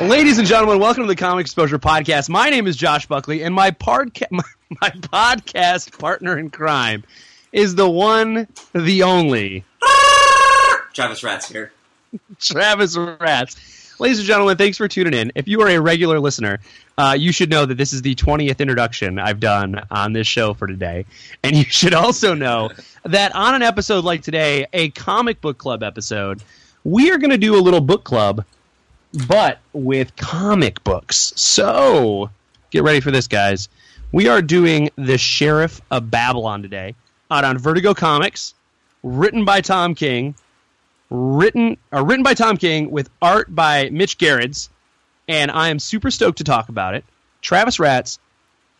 Ladies and gentlemen, welcome to the Comic Exposure Podcast. My name is Josh Buckley, and my, podca- my, my podcast partner in crime is the one, the only, Travis Rats here. Travis Rats. Ladies and gentlemen, thanks for tuning in. If you are a regular listener, uh, you should know that this is the 20th introduction I've done on this show for today. And you should also know that on an episode like today, a comic book club episode, we are going to do a little book club, but with comic books. So get ready for this, guys. We are doing The Sheriff of Babylon today out on Vertigo Comics, written by Tom King, written uh, written by Tom King with art by Mitch Gerads, and I am super stoked to talk about it. Travis Rats,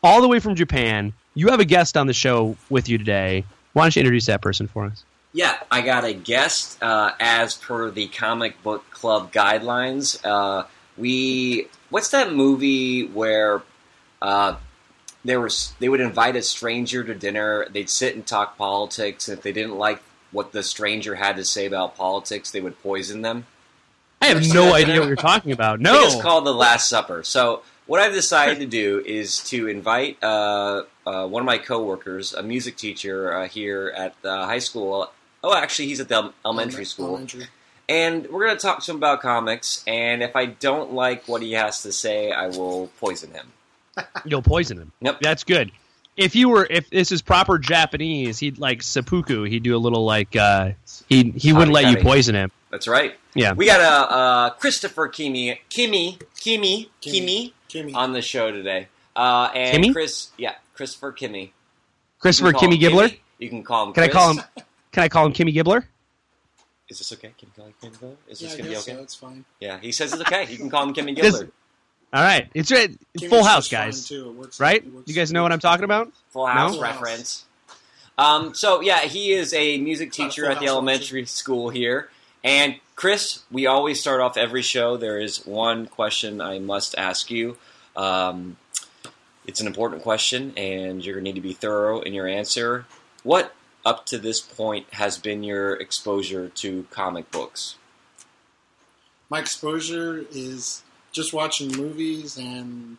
all the way from Japan. You have a guest on the show with you today. Why don't you introduce that person for us? Yeah, I got a guest uh, as per the comic book club guidelines. Uh, we what's that movie where uh, there was they would invite a stranger to dinner. They'd sit and talk politics. And if they didn't like what the stranger had to say about politics, they would poison them. I have no idea what you're talking about. No, it's called The Last Supper. So what I've decided to do is to invite uh, uh, one of my coworkers, a music teacher uh, here at the high school. Oh, actually, he's at the elementary school, Elementary. and we're going to talk to him about comics. And if I don't like what he has to say, I will poison him. You'll poison him. Yep. That's good. If you were, if this is proper Japanese, he'd like seppuku. He'd do a little like uh, he he wouldn't let you poison him. That's right. Yeah. We got a uh, Christopher Kimi, Kimi, Kimi, Kimi, Kimmy. on the show today. Uh, and Kimmy? Chris, yeah, Christopher Kimi. Christopher You can call Kimmy Gibbler. Kimmy. You can call him. Can I call him? Can I call him Kimmy Gibbler? Is this okay? Can you call him Kimmy Gibbler? Is yeah, this gonna be okay? so. It's fine. Yeah, he says it's okay. You can call him Kimmy This- Gibbler. All right, it's right. Kimmy's Full House, guys. too. It works- Right? works- You guys know what I'm talking about? Full House No? reference. Um, so yeah, he is a music It's a teacher at the House elementary school here. And Chris, we always start off every show. There is one question I must ask you. Um, it's an important question, and you're going to need to be thorough in your answer. What, up to this point, has been your exposure to comic books? My exposure is just watching movies and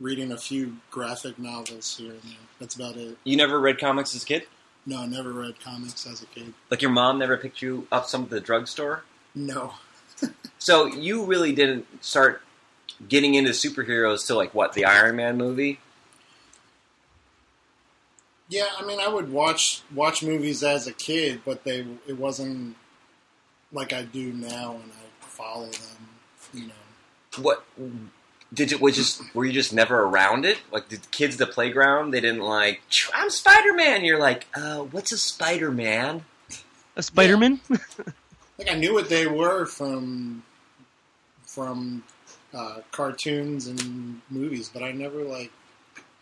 reading a few graphic novels here and there. That's about it. You never read comics as a kid? No, I never read comics as a kid. Like your mom never picked you up some at the drugstore? No. So you really didn't start getting into superheroes till like what the Iron Man movie? Yeah, I mean, I would watch watch movies as a kid, but they it wasn't like I do now, and I follow them. You know, What did you? Was just were you just never around it? Like the kids at the playground, they didn't like. I'm Spider Man. You're like, uh, what's a Spider Man? A Spider-Man? like I knew what they were from from uh, cartoons and movies, but I never like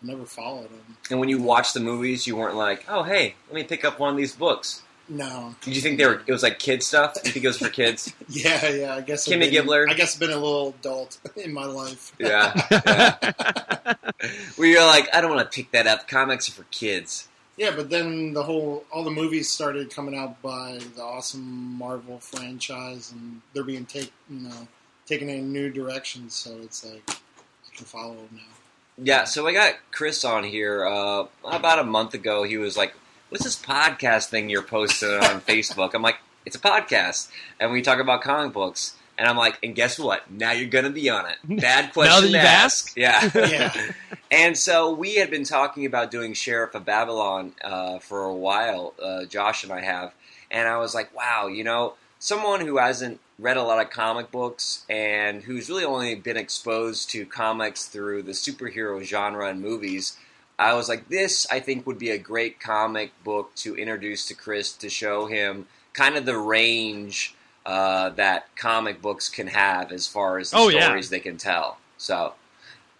never followed them. And when you watched the movies, you weren't like, oh hey, let me pick up one of these books. No. Did you think they were? It was like kid stuff. You think it was for kids? Yeah, yeah. I guess Kimmy been- Gibbler. I guess I've been a little adult in my life. Yeah. yeah. Where you're like, I don't want to pick that up. Comics are for kids. Yeah, but then the whole all the movies started coming out by the awesome Marvel franchise, and they're being take you know taken in new directions. So it's like I can follow them now. Yeah, so I got Chris on here uh, about a month ago. He was like, "What's this podcast thing you're posting on Facebook?" I'm like, "It's a podcast, and we talk about comic books." And I'm like, "And guess what? Now you're going to be on it." Bad question that to you've ask. Yeah. Yeah. and so we had been talking about doing Sheriff of Babylon uh, for a while. Uh, Josh and I have, and I was like, "Wow, you know." Someone who hasn't read a lot of comic books and who's really only been exposed to comics through the superhero genre and movies, I was like, this I think would be a great comic book to introduce to Chris to show him kind of the range uh, that comic books can have as far as the Oh, yeah. stories they can tell. So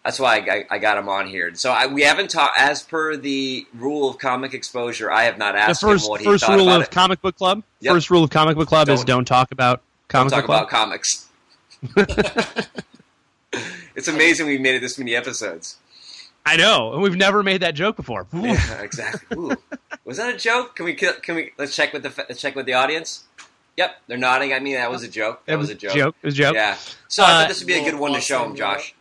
That's why I, I, I got him on here. So I, we haven't talked, as per the rule of comic exposure, I have not The asked first him what he first thought rule about of it. Comic Book Club. Yep. First rule of Comic Book Club is Don't- don't talk about Comic Talk Book Club. about comics. it's amazing we made it this many episodes. I know, and we've never made that joke before. Yeah, exactly. Ooh. Was that a joke? Can we can we let's check with the let's check with the audience? Yep, they're nodding at me. That was a joke. That It was a joke. It was a joke. Yeah. So I Uh, thought this would be a good one to show him, Josh.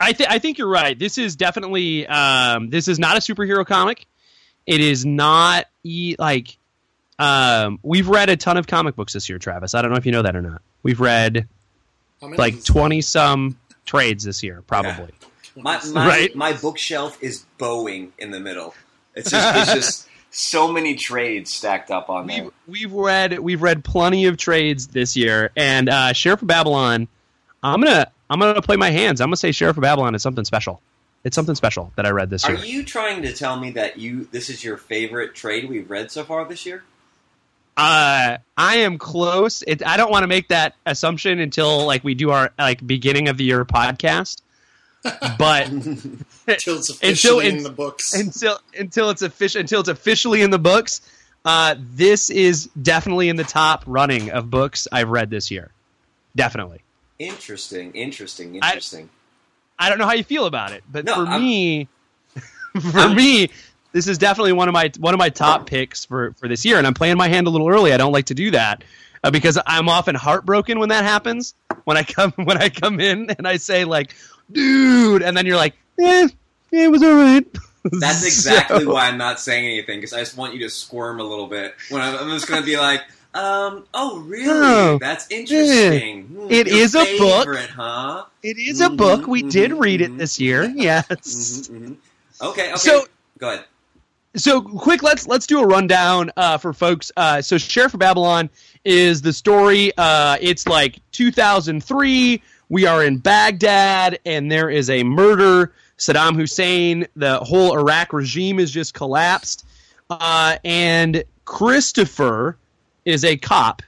I think I think you're right. This is definitely um, this is not a superhero comic. It is not e- like um, we've read a ton of comic books this year, Travis. I don't know if you know that or not. We've read like twenty some trades this year, probably. My my, Right. my bookshelf is bowing in the middle. It's just it's just so many trades stacked up on there. We've we've read we've read plenty of trades this year, and uh, Sheriff of Babylon. I'm gonna I'm gonna play my hands. I'm gonna say Sheriff of Babylon is something special. It's something special that I read this Are year. Are you trying to tell me that you this is your favorite trade we've read so far this year? Uh, I am close. It, I don't want to make that assumption until like we do our like beginning of the year podcast. But Until it's officially in- in the books. until until it's official until it's officially in the books, uh, this is definitely in the top running of books I've read this year. Definitely. Interesting, interesting, I- interesting. I don't know how you feel about it, but No, for I'm- me, for I'm- me, this is definitely one of my one of my top picks for for this year. And I'm playing my hand a little early. I don't like to do that uh, because I'm often heartbroken when that happens. When I come when I come in and I say like, "Dude," and then you're like, "Eh, it was all right." That's exactly So- why I'm not saying anything because I just want you to squirm a little bit. When I'm, I'm just going to be like, um, oh really? Oh, That's interesting. Hmm, It your is a book. huh? It is a book. We Mhm, did read it mhm. this year. Yes. Mhm, mhm. Okay, okay. So- go ahead. so quick let's let's do a rundown uh, for folks uh, so sheriff of babylon is the story uh, it's like 2003 we are in baghdad and there is a murder saddam hussein the whole iraq regime is just collapsed uh, and christopher is a cop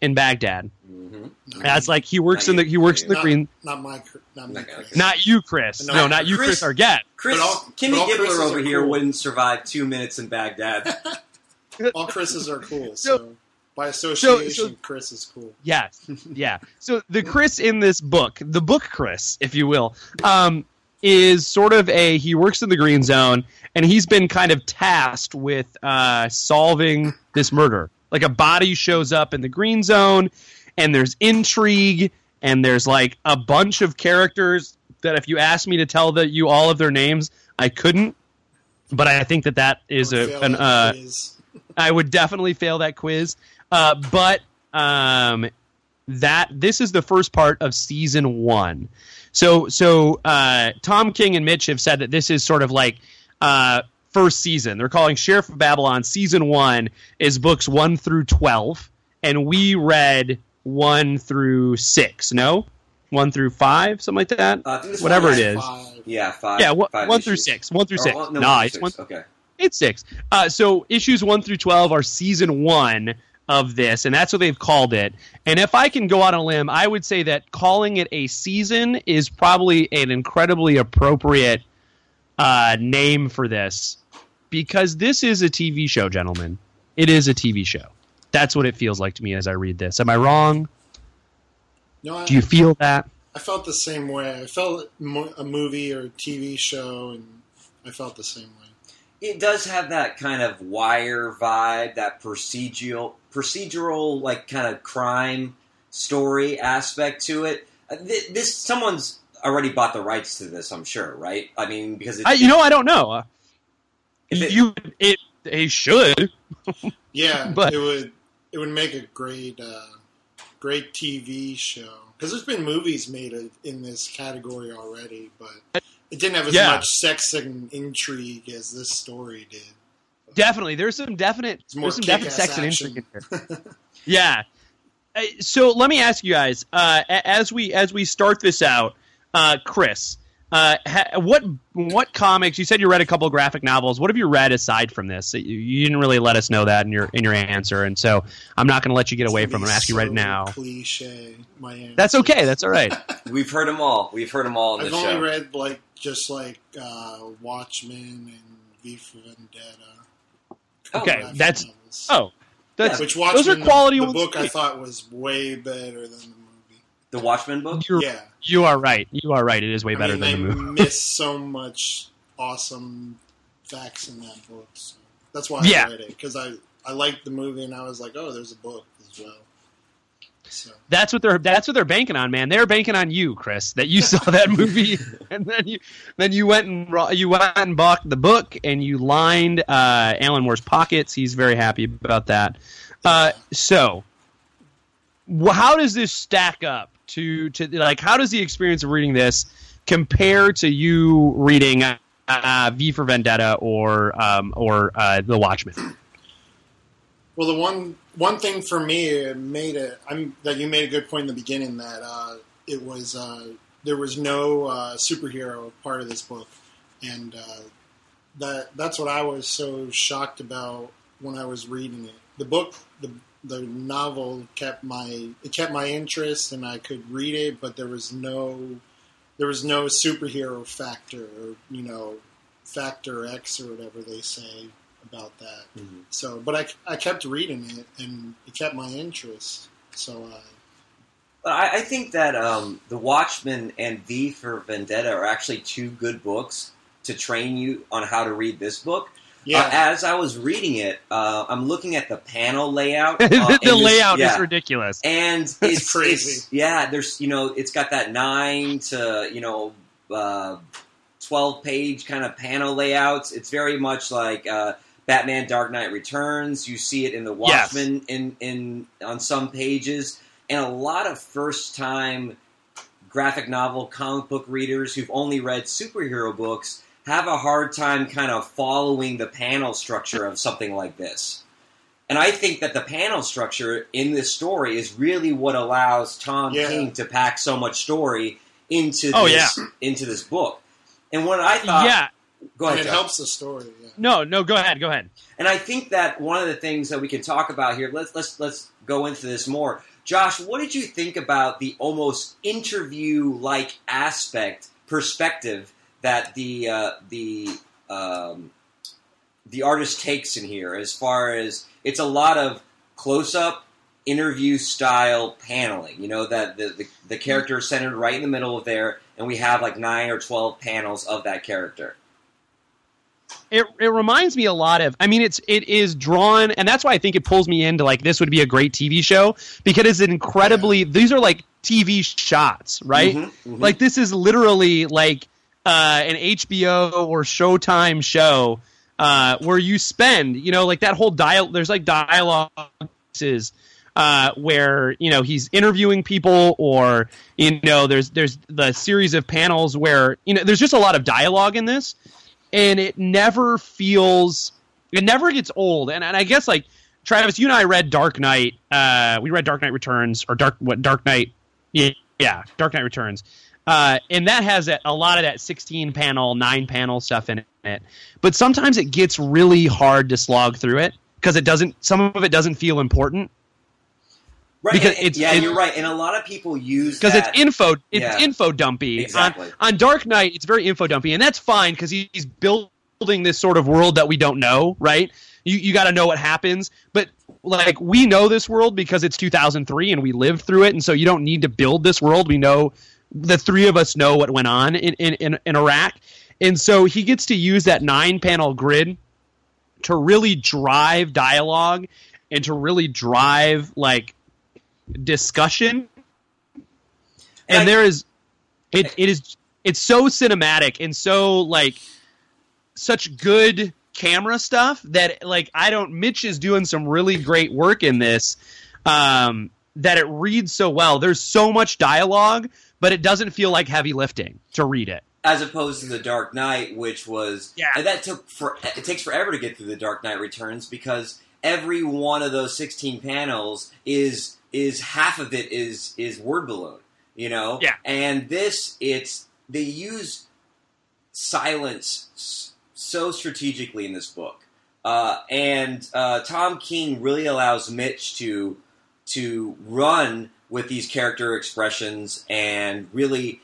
in baghdad hmm that's like he works in the he works in the not, green Not my, not me, Not- Chris. not you chris No, no not you Chris- chris argett Chris, But all- Kimmy but Gibbler over are here wouldn't survive two minutes in Baghdad. All Chris's are cool. So- So, by association, so- Chris is cool. Yes, yeah. So the Chris in this book, the book Chris, if you will, um, is sort of a he works in the green zone, and he's been kind of tasked with uh, solving this murder. Like a body shows up in the green zone, and there's intrigue, and there's like a bunch of characters that if you asked me to tell the, you all of their names, I couldn't. But I think that that is a an uh. I would definitely fail that quiz. Uh, but um, that this is the first part of season one. So so uh, Tom King and Mitch have said that this is sort of like uh, first season. They're calling Sheriff of Babylon season one is books one through twelve, and we read one through six. No, one through five, something like that. Uh, I think this Whatever it is. Five. Yeah, five. yeah, one, five one through six. One through Or six. one- no, no, one it's through one six. Okay. it's six. Uh, so issues one through twelve are season one of this, and that's what they've called it. And if I can go out on a limb, I would say that calling it a season is probably an incredibly appropriate uh, name for this because this is a TV show, gentlemen. It is a TV show. That's what it feels like to me as I read this. Am I wrong? No, I, Do you feel that? I felt the same way. I felt a movie or a TV show, and I felt the same way. It does have that kind of wire vibe, that procedural, procedural like kind of crime story aspect to it. Uh, This someone's already bought the rights to this, I'm sure, right? I mean, because it, I, you know, I don't know. You, it, they should. Yeah, But- it would it would make a great uh, great TV show because there's been movies made in this category already, but it didn't have as Yeah. much sex and intrigue as this story did. Definitely, there's some definite, there's some definite sex and intrigue in here. Yeah. Uh, So let me ask you guys, uh, as we as we start this out, uh, Chris, Uh, ha, what what comics? You said you read a couple of graphic novels. What have you read aside from this? You, you didn't really let us know that in your in your answer, and so I'm not going to let you get away from it. I'm asking you right now. Cliche. My answer. That's okay. That's all right. We've heard them all. We've heard them all in I've the only show. read like just like uh, Watchmen and V for Vendetta. Okay, graphic that's- novels. Oh, that's which Watchmen, those are quality The ones. book I thought was way better than the movie. the Watchmen book. You're, Yeah, you are right. You are right. It is way I better mean, than the movie. miss so much awesome facts in that book. So that's why Yeah. I read it because I I liked the movie and I was like, oh, there's a book as well. So That's what they're that's what they're banking on, man. They're banking on you, Chris, that you saw that movie and then you then you went and you went and bought the book and you lined uh, Alan Moore's pockets. He's very happy about that. Uh, so, how does this stack up to to like how does the experience of reading this compare to you reading uh, V for Vendetta or um, or uh, The Watchmen? Well, the one one thing for me made it. I'm that you made a good point in the beginning that uh, it was uh, there was no uh, superhero part of this book, and uh, that that's what I was so shocked about when I was reading it. The book, the the novel kept my it kept my interest, and I could read it, but there was no there was no superhero factor, or you know, factor X or whatever they say about that. So, but I, I kept reading it, and it kept my interest. So, uh, But I, I think that um, The Watchmen and V for Vendetta are actually two good books to train you on how to read this book. Yeah, Uh, as I was reading it, uh, I'm looking at the panel layout. uh, the this- layout yeah. is ridiculous. and it's crazy. it's- yeah, there's you know, it's got that nine to you know, uh, twelve page kind of panel layouts. It's very much like uh, Batman: Dark Knight Returns. You see it in the Yes. Watchmen in in on some pages, and a lot of first time graphic novel comic book readers who've only read superhero books have a hard time kind of following the panel structure of something like this. And I think that the panel structure in this story is really what allows Tom Yeah. King to pack so much story into Oh, this into this book. And what I thought, yeah. go ahead, it Josh. helps the story. Yeah. No, no. Go ahead. Go ahead. And I think that one of the things that we can talk about here, let's let's let's go into this more. Josh, what did you think about the almost interview-like aspect perspective that the uh, the um, the artist takes in here? As far as it's a lot of close-up interview style paneling. You know that the, the the character is centered right in the middle of there, and we have like nine or twelve panels of that character. it it reminds me a lot of I mean it's it is drawn and that's why I think it pulls me into like this would be a great TV show because it's incredibly these are like TV shots, right? Mhm, mhm. Like this is literally like uh, an HBO or Showtime show uh, where you spend, you know, like that whole dial. There's like dialogue is uh, where you know he's interviewing people, or you know, there's there's the series of panels where you know there's just a lot of dialogue in this, and it never feels, it never gets old. And and I guess like Travis, you and I read Dark Knight. Uh, we read Dark Knight Returns or Dark what Dark Knight. Yeah, yeah, Dark Knight Returns. Uh, and that has a, a lot of that 16 panel, 9 panel stuff in it. But sometimes it gets really hard to slog through it because it doesn't, some of it doesn't feel important Right, Because and- it's- yeah, it- you're right, and a lot of people use because it's info, it's Yeah. info dumpy. Exactly. On, on Dark Knight, it's very info dumpy, and that's fine because he's building this sort of world that we don't know, right? You, you got to know what happens, but like we know this world because it's 2003 and we lived through it, and so you don't need to build this world. We know the three of us know what went on in, in, in, Iraq, and so he gets to use that nine panel grid to really drive dialogue and to really drive like discussion. And there is it it is it's so cinematic and so like such good camera stuff that like I don't Mitch is doing some really great work in this um that it reads so well. There's so much dialogue but it doesn't feel like heavy lifting to read it as opposed to the Dark Knight, which was Yeah. and that took for it takes forever to get through the Dark Knight Returns because every one of those 16 panels is is half of it is is word balloon, you know. Yeah. And this, it's they use silence so strategically in this book, uh, and uh, Tom King really allows Mitch to to run with these character expressions and really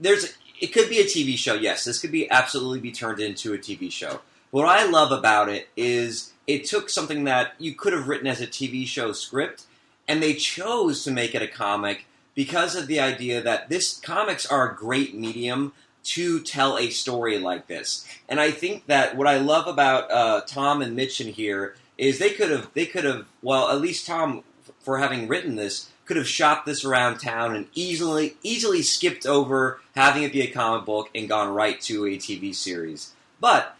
there's it could be a TV show. Yes, this could be absolutely be turned into a TV show. What I love about it is it took something that you could have written as a TV show script and they chose to make it a comic because of the idea that this comics are a great medium to tell a story like this. And I think that what I love about uh, Tom and Mitch in here is they could have they could have well at least Tom for having written this could have shopped this around town and easily easily skipped over having it be a comic book and gone right to a TV series. But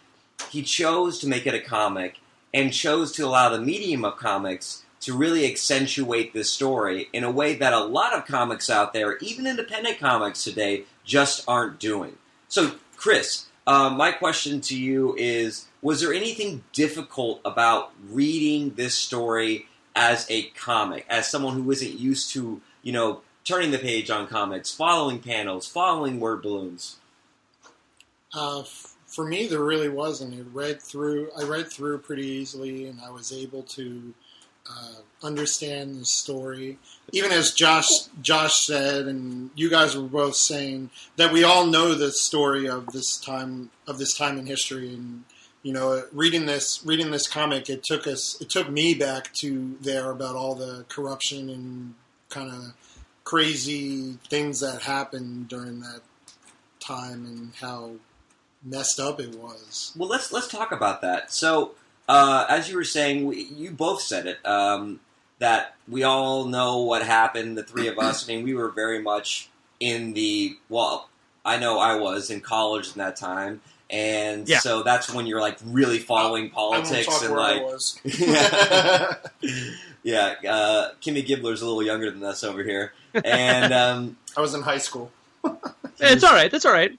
he chose to make it a comic and chose to allow the medium of comics to really accentuate this story in a way that a lot of comics out there, even independent comics today, just aren't doing. So, Chris, uh, my question to you is Was there anything difficult about reading this story as a comic, as someone who isn't used to, you know, turning the page on comics, following panels, following word balloons? Uh, for me, there really wasn't. It read through. I read through pretty easily, and I was able to uh, understand the story. Even as Josh Josh said, and you guys were both saying that we all know the story of this time of this time in history, and you know, reading this reading this comic, it took us it took me back to there about all the corruption and kind of crazy things that happened during that time and how messed up it was. Well, let's let's talk about that. So, uh, as you were saying, we, you both said it um, that we all know what happened. The three of us. I mean, we were very much in the well. I know I was in college in that time, and Yeah. so that's when you're like really following politics I talk and where I like was. yeah, yeah. Uh, Kimmy Gibbler's a little younger than us over here, and um, I was in high school. It's all right. That's all right.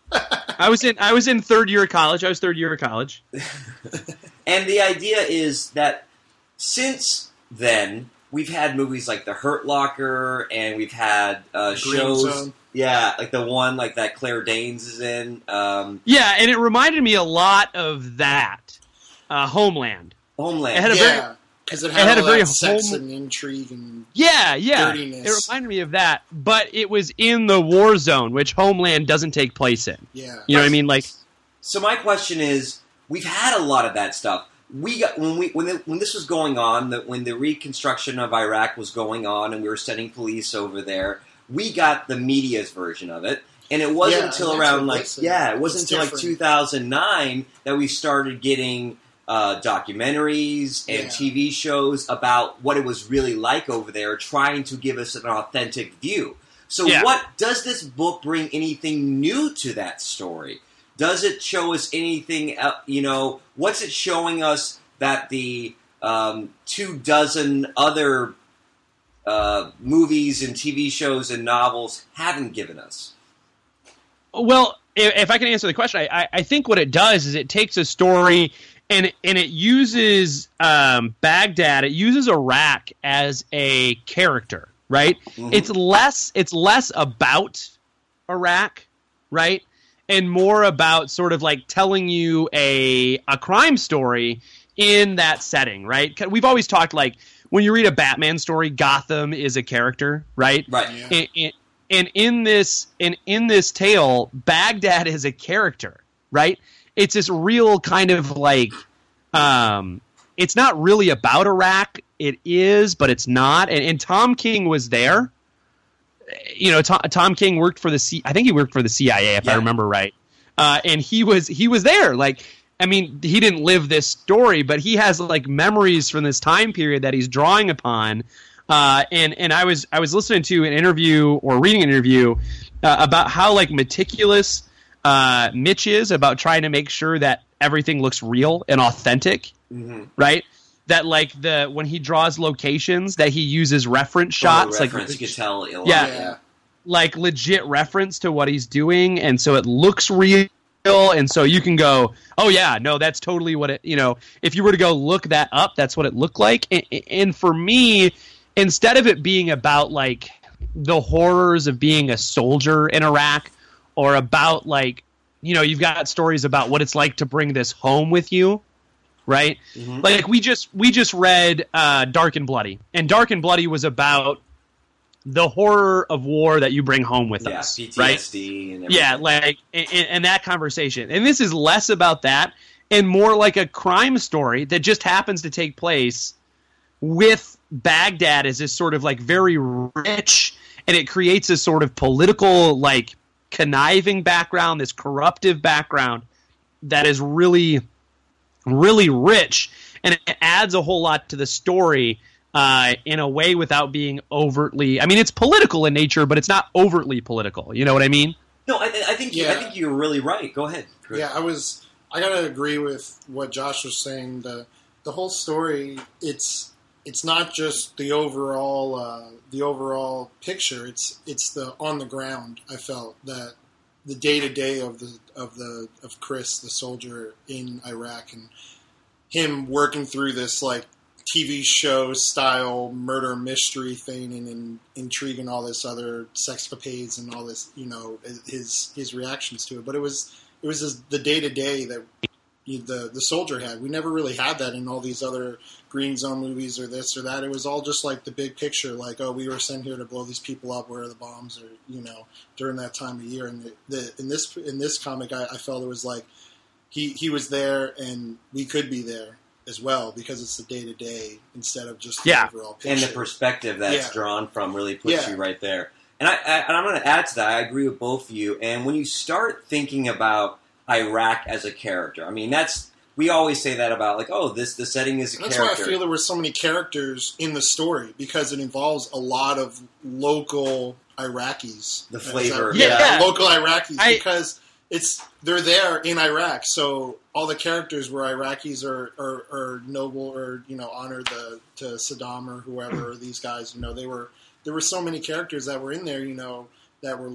I was in I was in third year of college. I was third year of college. And the idea is that since then, we've had movies like The Hurt Locker, and we've had uh, Green shows. Zone. Yeah, like the one like that Claire Danes is in. Um, Yeah, and it reminded me a lot of that uh, Homeland. Homeland. It had a very- yeah, because it it had, had a very that sex home- and intrigue and Yeah, yeah. Dirtiness. It reminded me of that, but it was in the war zone, which Homeland doesn't take place in. yeah. You know what I mean? Like, So my question is, we've had a lot of that stuff. We got when we when the, when this was going on, that when the reconstruction of Iraq was going on, and we were sending police over there, we got the media's version of it, and it wasn't Yeah, until around like they yeah, it wasn't It's until like 2009 that we started getting uh, documentaries and Yeah. TV shows about what it was really like over there, trying to give us an authentic view. So, Yeah. what does this book bring anything new to that story? Does it show us anything? el- You know, what's it showing us that the um, two dozen other uh, movies and TV shows and novels haven't given us? well, if, if I can answer the question, I, I, I think what it does is it takes a story and and it uses um, Baghdad, it uses Iraq as a character, right? Mhm. It's less it's less about Iraq, right? And more about sort of like telling you a a crime story in that setting, right? We've always talked like when you read a Batman story, Gotham is a character, right? right. Yeah. And, and, and in this and in this tale, Baghdad is a character, right? It's this real kind of like um it's not really about Iraq. It is, but it's not. And, and Tom King was there. You know, Tom, Tom King worked for the C. I think he worked for the CIA, if I remember right. Uh, and he was he was there. Like, I mean, he didn't live this story, but he has like memories from this time period that he's drawing upon. Uh, and and I was I was listening to an interview or reading an interview uh, about how like meticulous uh, Mitch is about trying to make sure that everything looks real and authentic hmm right? That like the when he draws locations that he uses reference shots, reference, like you could tell. Yeah. yeah. like legit reference to what he's doing, and so it looks real, and so you can go, oh yeah, no, that's totally what it. You know, if you were to go look that up, that's what it looked like. And, and for me, instead of it being about like the horrors of being a soldier in Iraq, or about like you know, you've got stories about what it's like to bring this home with you, right? Mhm. Like we just we just read uh, Dark and Bloody, and Dark and Bloody was about the horror of war that you bring home with yeah, us, PTSD right? and everything. Yeah, like and, and that conversation, and this is less about that and more like a crime story that just happens to take place with Baghdad as this sort of like very rich, and it creates this sort of political like conniving background, this corruptive background that is really, really rich, and it adds a whole lot to the story uh, in a way without being overtly. I mean, it's political in nature, but it's not overtly political. You know what I mean? No, I, I think you, I Yeah. think you're really right. Go ahead. Chris. Yeah, I was. I gotta agree with what Josh was saying. The the whole story. It's it's not just the overall uh, the overall picture. It's it's the on the ground. I felt that the day to day of the of the of Chris, the soldier in Iraq, and him working through this like TV show style murder mystery thing and, and intrigue and all this other sexcapades and all this, you know, his his reactions to it. But it was it was the day to day that the the soldier had. We never really had that in all these other Green Zone movies or this or that. It was all just like the big picture, like oh, we were sent here to blow these people up. Where are the bombs? Or you know, during that time of year. And the, the in this in this comic, I, I felt it was like he he was there and we could be there as well because it's the day to day instead of just the Yeah. overall picture. and the perspective that's Yeah. drawn from really puts Yeah. you right there. And I, I and I'm going to add to that. I agree with both of you. And when you start thinking about Iraq as a character, I mean that's we always say that about like oh this the setting is a That's character. why I feel there were so many characters in the story because it involves a lot of local Iraqis. The Is that- flavor, yeah. local Iraqis I- because it's they're there in Iraq, so all the characters were Iraqis or, or, or noble or you know honor the to Saddam or whoever or these guys. You know they were there were so many characters that were in there. You know that were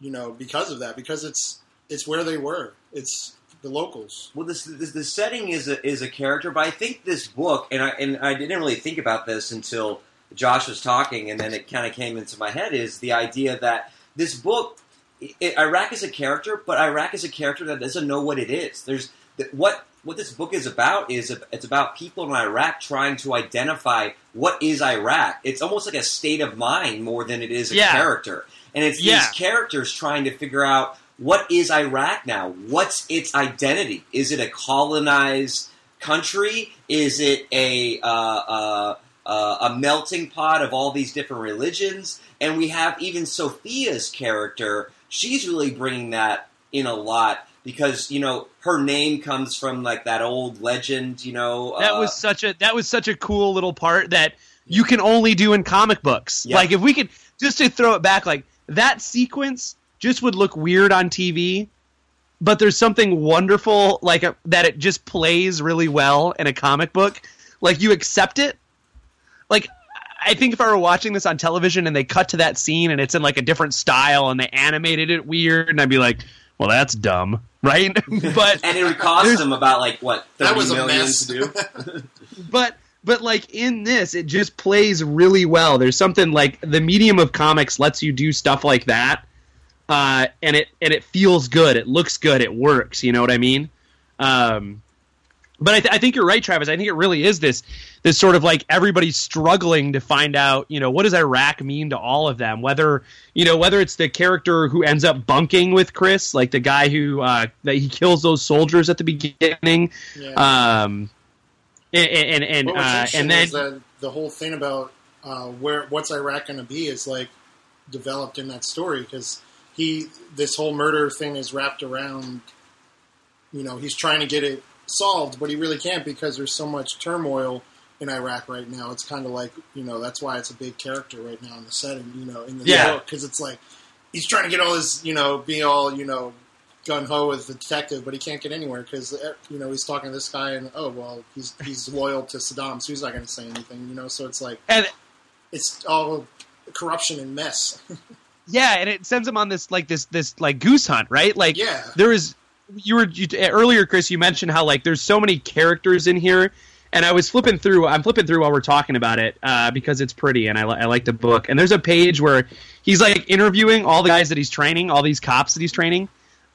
you know because of that because it's it's where they were. It's the locals. Well, this, this the setting is a is a character, but I think this book, and I and I didn't really think about this until Josh was talking, and then it kind of came into my head is the idea that this book, i Iraq is a character, but Iraq is a character that doesn't know what it is. There's what what this book is about is it's about people in Iraq trying to identify what is Iraq. It's almost like a state of mind more than it is a Yeah. character, and it's Yeah. these characters trying to figure out what is Iraq now? What's its identity? Is it a colonized country? Is it a uh, uh, uh, a melting pot of all these different religions? And we have even Sophia's character. She's really bringing that in a lot because you know her name comes from like that old legend. You know That uh, was such a that was such a cool little part that you can only do in comic books. Yeah. Like if we could just to throw it back, like that sequence just would look weird on TV, but there's something wonderful like a, that it just plays really well in a comic book. Like you accept it. Like I think if I were watching this on television and they cut to that scene and it's in like a different style and they animated it weird, and I'd be like, well, that's dumb, right? but and it would cost them about like what That thirty was a million mess. to do. but but like in this it just plays really well there's something like the medium of comics lets you do stuff like that uh, and it and it feels good it looks good it works you know what i mean um, but I, th- I think you're right travis i think it really is this this sort of like everybody's struggling to find out you know what does iraq mean to all of them whether you know whether it's the character who ends up bunking with chris like the guy who uh, that he kills those soldiers at the beginning Yeah. um, and and and, uh, and then the whole thing about uh, where what's Iraq going to be is like developed in that story because he this whole murder thing is wrapped around. You know, he's trying to get it solved, but he really can't because there's so much turmoil in Iraq right now. It's kind of like you know that's why it's a big character right now in the setting. You know, in the Yeah. book because it's like he's trying to get all his you know be all you know gun ho with the detective, but he can't get anywhere because eh, you know he's talking to this guy, and oh well, he's he's loyal to Saddam, so he's not going to say anything, you know. So it's like and it's all corruption and mess. yeah, and it sends him on this like this this like goose hunt, right? Like yeah, there is you were you, earlier, Chris. You mentioned how like there's so many characters in here, and I was flipping through. I'm flipping through while we're talking about it uh, because it's pretty, and I, I like the book. And there's a page where he's like interviewing all the guys that he's training, all these cops that he's training,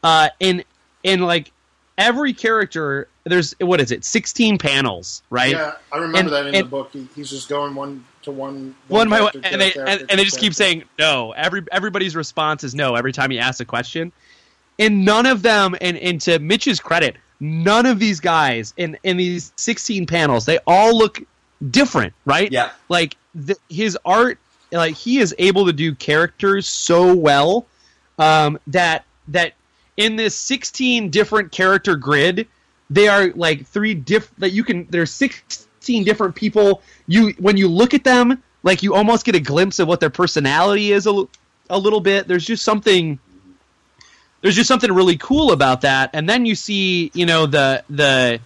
uh, and in like every character there's what is it 16 panels right Yeah, I remember And- that in and- the book. He, he's just going one to one. one by one and they and, and they just keep saying no every everybody's response is no every time he asks a question and none of them and, and to mitch's credit none of these guys in in these 16 panels they all look different right? Yeah. like the, his art like he is able to do characters so well um, that that in this 16 different character grid they are like three diff that you can there's 16 different people. You when you look at them like you almost get a glimpse of what their personality is a, l- a little bit. There's just something there's just something really cool about that. And then you see you know the the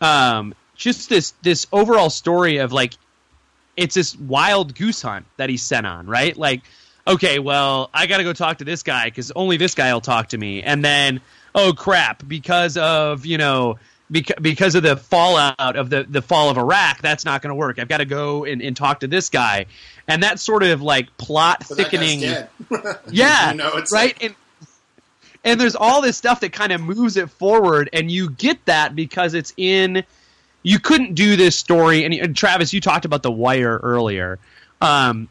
um just this this overall story of like it's this wild goose hunt that he's sent on right? Like okay well i gotta go talk to this guy because only this guy will talk to me. And then oh crap because of you know because, because of the fallout of the, the fall of iraq that's not going to work. I've got to go and, and talk to this guy. And that sort of like plot But thickening yeah, You know, it's right. and and there's all this stuff that kind of moves it forward, and you get that because it's in. You couldn't do this story, and, and Travis, you talked about the Wire earlier. Um,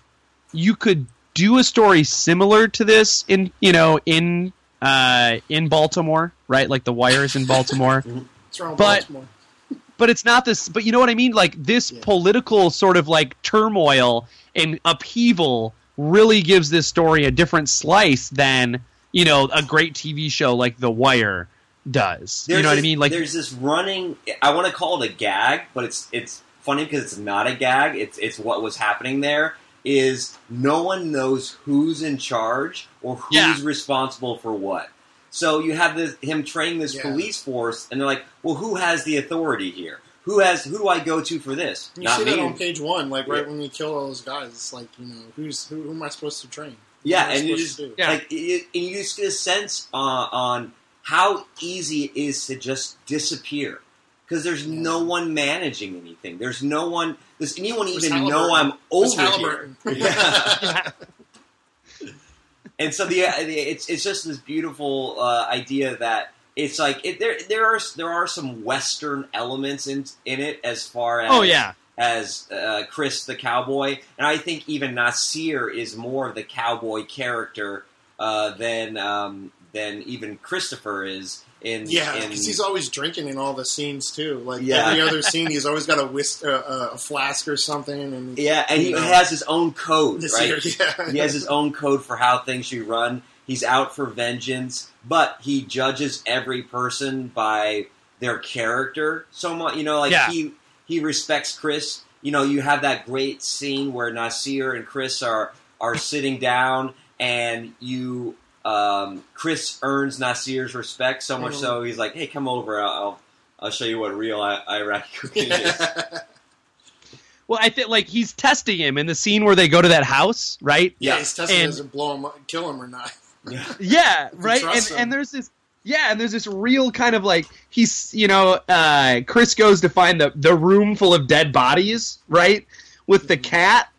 you could do a story similar to this in you know in uh, in Baltimore, right? Like the Wire is in Baltimore but- Baltimore? but it's not this but you know what i mean like this Yeah. political sort of like turmoil and upheaval really gives this story a different slice than you know a great tv show like the wire does you know what i mean like there's this running. I want to call it a gag, but it's it's funny because it's not a gag. It's it's what was happening there. Is no one knows who's in charge or who's Yeah. responsible for what. So you have this him training this Yeah. police force, and they're like, "Well, who has the authority here? Who has who do I go to for this? You Not see me." that on page one, like right Yeah. when we kill all those guys. It's like you know who's who, who am I supposed to train? Yeah, What am I and you just? Yeah. like it, and you just get a sense uh, on how easy it is to just disappear because there's no one managing anything. There's no one. Does anyone Where's even know I'm Where's over here? Yeah. and so the, the it's it's just this beautiful uh, idea that it's like it, there there are there are some Western elements in in it as far as oh yeah as uh, Chris the cowboy, and I think even Nasir is more of the cowboy character uh, than um, than even Christopher is in. Yeah, in, because he's always drinking in all the scenes too. Like Yeah. every other scene, he's always got a whisk, uh, uh, a flask or something. And yeah, and he know, has his own code, this right? year, yeah, he has his own code for how things should run. He's out for vengeance, but he judges every person by their character so much. You know, like Yeah. he he respects Chris. You know, you have that great scene where Nasir and Chris are are sitting down, and you um, Chris earns Nasir's respect so much Mhm. so he's like, "Hey, come over. I'll I'll, I'll show you what real I- Iraqi cooking is." well i think like he's testing him in the scene where they go to that house right yeah, Yeah. he's testing And- does it blow him, up, kill him or not. Yeah. Yeah, right. And and there's this yeah, and there's this real kind of like he's you know, uh Chris goes to find the the room full of dead bodies, right? With the cat,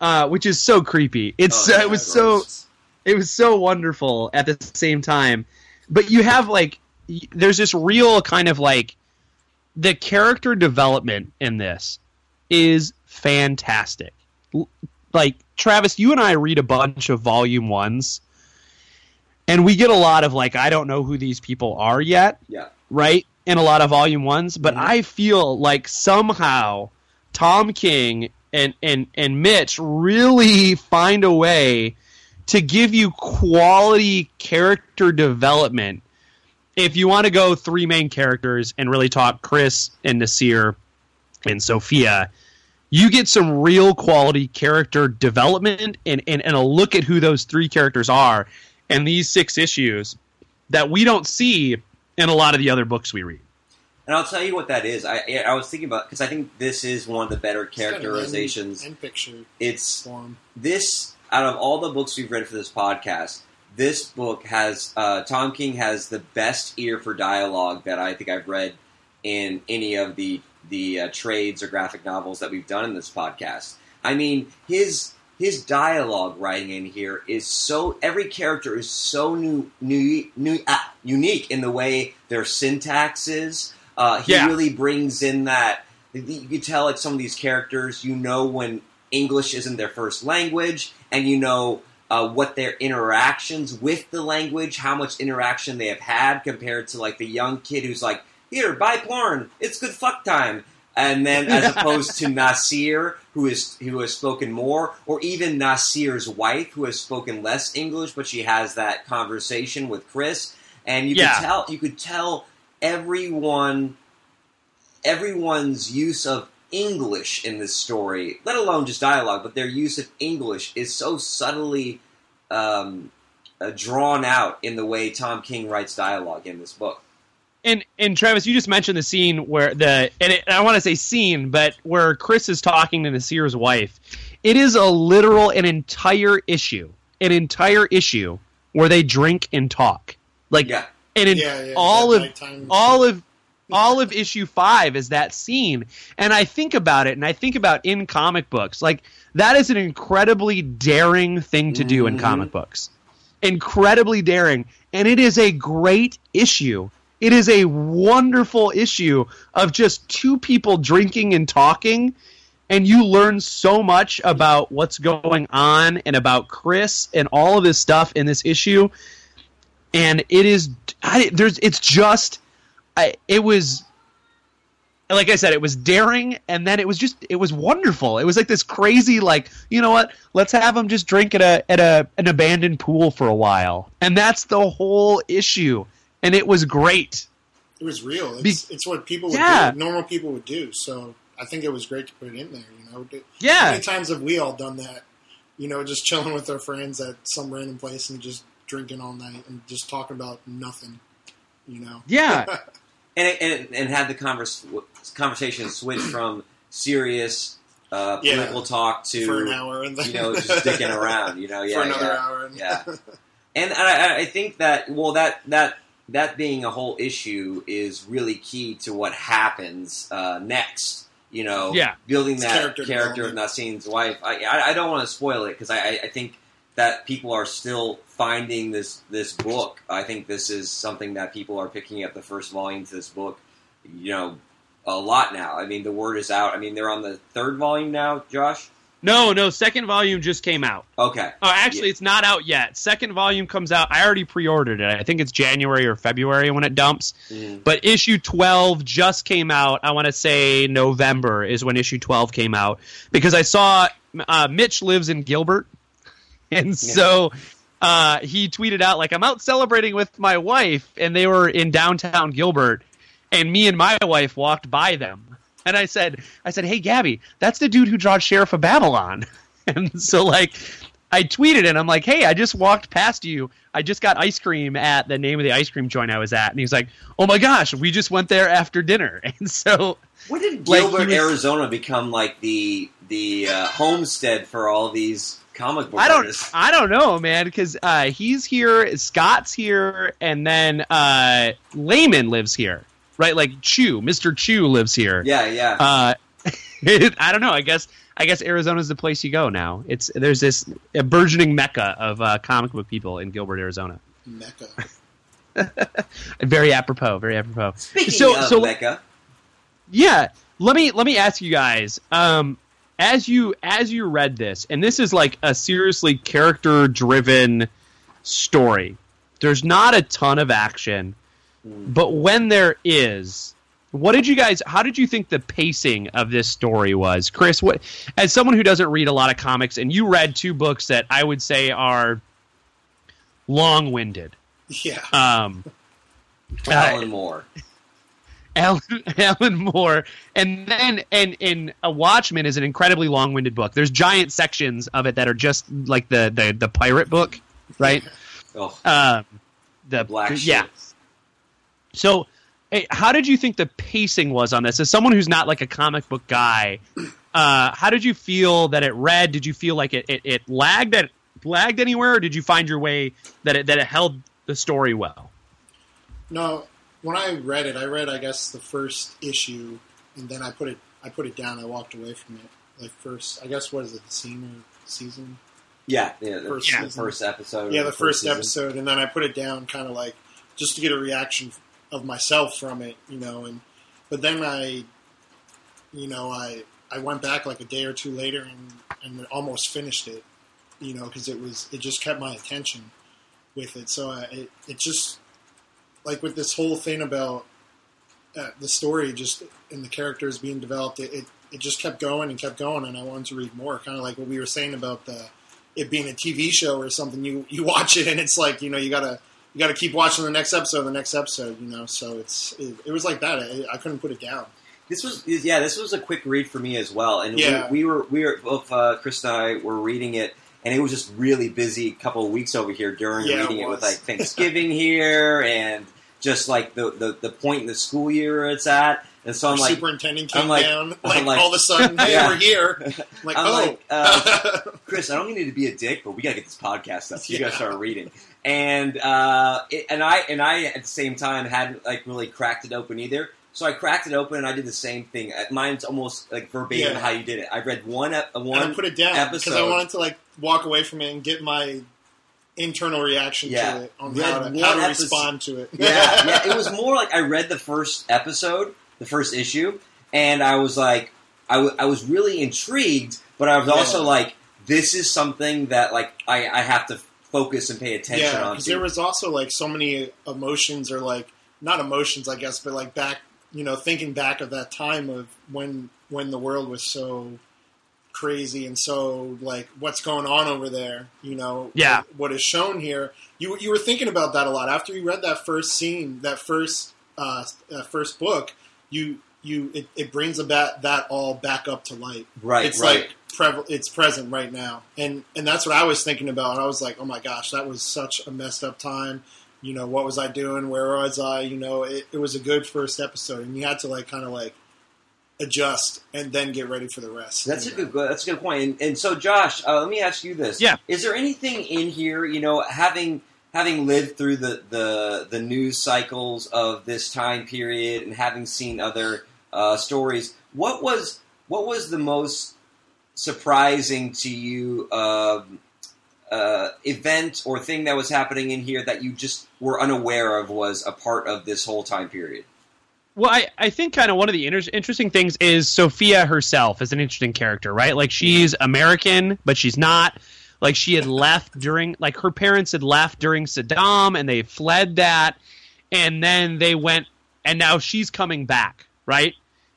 uh, which is so creepy. It's Oh, uh, it was so it was so wonderful at the same time. But you have like y- there's this real kind of like the character development in this is fantastic. L- Like Travis, you and I read a bunch of volume ones and we get a lot of like I don't know who these people are yet, Yeah. right? In a lot of volume ones, but Mhm. I feel like somehow Tom King and and and Mitch really find a way to give you quality character development. If you want to go three main characters and really talk Chris and Nasir and Sophia, you get some real quality character development and, and, and a look at who those three characters are in these six issues that we don't see in a lot of the other books we read. And I'll tell you what that is. I I was thinking about because I think this is one of the better He's got an end- characterizations. end picture It's for him. this out of all the books we've read for this podcast. This book has uh, Tom King has the best ear for dialogue that I think I've read in any of the the uh, trades or graphic novels that we've done in this podcast. I mean, his his dialogue writing in here is so every character is so new, new, new uh, unique in the way their syntax is. Uh, he Yeah. really brings in that you can tell like some of these characters you know when English isn't their first language, and you know uh, what their interactions with the language, how much interaction they have had compared to like the young kid who's like, "Here, buy porn, it's good fuck time." And then, as opposed to Nasir, who is who has spoken more, or even Nasir's wife, who has spoken less English, but she has that conversation with Chris, and you Yeah. could tell you could tell everyone everyone's use of English in this story, let alone just dialogue, but their use of English is so subtly um, uh, drawn out in the way Tom King writes dialogue in this book. And and Travis, you just mentioned the scene where the and it, I want to say scene, but where Chris is talking to Nasir's wife. It is a literal, an entire issue, an entire issue where they drink and talk, like Yeah, and in Yeah, yeah, all that of all of all of issue five is that scene. And i think about it and i think about in comic books like that is an incredibly daring thing to do in Mhm. comic books. Incredibly daring. And it is a great issue it is a wonderful issue of just two people drinking and talking and you learn so much about what's going on and about chris and all of this stuff in this issue and it is I, there's it's just I, it was like I said, it was daring, and then it was just it was wonderful. It was like this crazy, like you know what? Let's have them just drink at a at a an abandoned pool for a while, and that's the whole issue. And it was great. It was real. It's, Be- it's what people would Yeah. do, normal people would do. So I think it was great to put it in there. You know, How Yeah, many times have we all done that? You know, just chilling with our friends at some random place and just drinking all night and just talking about nothing. You know, yeah, and it, and, it, and had the converse, conversation switch from serious uh, Yeah. political talk to for an hour and then you know just sticking around. You know, yeah, for another yeah. hour. And Yeah. And I, I think that well, that that that being a whole issue is really key to what happens uh, next. You know, Yeah. building that character character, of development. Nassim's wife. I, I I don't want to spoil it because I, I I think that people are still finding this this book. I think this is something that people are picking up the first volume to this book. You know, a lot now. I mean, the word is out. I mean, they're on the third volume now, Josh. No, no. Second volume just came out. Okay. Oh, actually, it's not out yet. Second volume comes out. I already pre-ordered it. I think it's January or February when it dumps. Mhm. But issue 12 just came out. I want to say November is when issue 12 came out because I saw uh, Mitch lives in Gilbert. And so uh, he tweeted out, like, I'm out celebrating with my wife. And they were in downtown Gilbert. And me and my wife walked by them. And I said, I said, hey, Gabby, that's the dude who draws Sheriff of Babylon. And so, like, I tweeted and I'm like, hey, I just walked past you. I just got ice cream at the name of the ice cream joint I was at. And he's like, oh my gosh, we just went there after dinner. And so, When did Like, Gilbert, he was- Arizona, become like the the uh, homestead for all these comic book I don't, artists? I don't know, man, because uh, he's here, Scott's here, and then uh, Layman lives here, right? Like Chew, Mr. Chew lives here. Yeah, yeah. Uh, I don't know. I guess I guess Arizona's the place you go now. It's there's this a burgeoning mecca of uh, comic book people in Gilbert, Arizona. Mecca. Very apropos. Very apropos. Speaking so- of so- Mecca, Yeah, let me let me ask you guys. Um, as you as you read this, and this is like a seriously character driven story. There's not a ton of action, Mm. but when there is, what did you guys? How did you think the pacing of this story was, Chris? What as someone who doesn't read a lot of comics, and you read two books that I would say are long winded. Yeah. Um, uh, Alan Moore. Alan, Alan Moore, and then and in a Watchmen is an incredibly long-winded book. There's giant sections of it that are just like the the, the pirate book, right? Oh, Um, the Black yeah. Ships. So, eh, how did you think the pacing was on this? As someone who's not like a comic book guy, uh, how did you feel that it read? Did you feel like it, it, it lagged at lagged anywhere, or did you find your way that it that it held the story well? No, when I read it, I read I guess the first issue, and then I put it I put it down. I walked away from it. like first. I guess what is it? The scene or season? Yeah, yeah, the First the season. first episode. yeah, of the first season. episode, and then I put it down, kind of like just to get a reaction of myself from it, you know. And but then I, you know, I I went back like a day or two later and and almost finished it, you know, because it was it just kept my attention with it. So I, it it just like with this whole thing about uh, the story just and the characters being developed, it, it it just kept going and kept going, and I wanted to read more. Kind of like what we were saying about the it being a TV show or something. You you watch it and it's like you know you gotta you gotta keep watching the next episode, the next episode. You know, so it's it, it was like that. I, I couldn't put it down. This was yeah, this was a quick read for me as well, and Yeah. we, we were we were both uh, Chris and I were reading it, and it was just really busy couple of weeks over here during Yeah, reading it, with like Thanksgiving here and just like the, the the point in the school year it's at, and so I'm Our like superintendent came I'm like- down, like, like- all of a sudden, hey, Yeah. we're here. I'm like, I'm oh, like, uh, Chris, I don't mean to be a dick, but we gotta get this podcast up. So you gotta start reading. And uh, it, and I and I at the same time hadn't like really cracked it open either. So I cracked it open and I did the same thing. Uh, Mine's almost like verbatim Yeah. how you did it. I read one uh, and one I put it down because I wanted to like walk away from it and get my internal reaction Yeah. to it on Read how to, how to episode- respond to it. yeah, yeah. It was more like I read the first episode, the first issue, and I was like, I, w- I was really intrigued, but I was also Yeah. like, this is something that like I, I have to focus and pay attention yeah, on. because there was also like so many emotions, or like not emotions, I guess, but like back, you know, thinking back of that time of when when the world was so crazy and so like what's going on over there, you know, Yeah. what is shown here. You you were thinking about that a lot after you read that first scene, that first uh, uh, first book. You you it, it brings about that all back up to light. right, it's right. like prev- it's present right now, and and that's what I was thinking about. I was like, oh my gosh, that was such a messed up time. You know, what was I doing? Where was I? You know, it, it was a good first episode, and you had to like kind of like adjust and then get ready for the rest. That's a you know? good. That's a good point. And, and so, Josh, uh, let me ask you this: Yeah. is there anything in here? You know, having having lived through the the the news cycles of this time period and having seen other uh, stories, what was what was the most surprising to you um, uh, event or thing that was happening in here that you just were unaware of was a part of this whole time period? Well, I, I think kind of one of the inter- interesting things is Sophia herself is an interesting character, right? Like she's American, but she's not. Like she had left during, like her parents had left during Saddam, and they fled that, and then they went, and now she's coming back, right?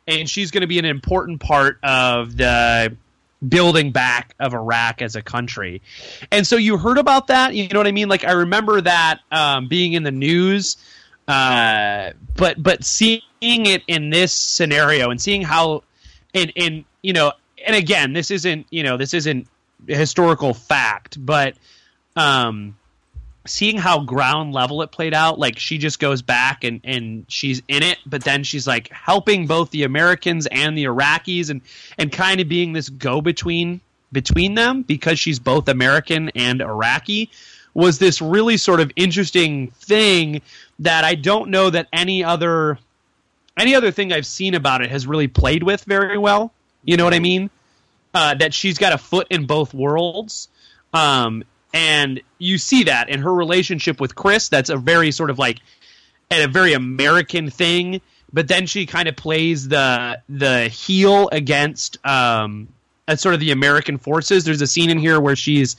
And she's going to be an important part of the building back of Iraq as a country. And so you heard about that, you know what I mean? Like I remember that um, being in the news uh, but but seeing it in this scenario and seeing how and and you know and again this isn't you know this isn't historical fact but um seeing how ground level it played out like she just goes back and and she's in it but then she's like helping both the Americans and the Iraqis and and kind of being this go between between them because she's both American and Iraqi was this really sort of interesting thing that I don't know that any other any other thing I've seen about it has really played with very well. You know what I mean? Uh, that she's got a foot in both worlds, um, and you see that in her relationship with Chris. That's a very sort of like a very American thing. But then she kind of plays the the heel against um, uh, sort of the American forces. There's a scene in here where she's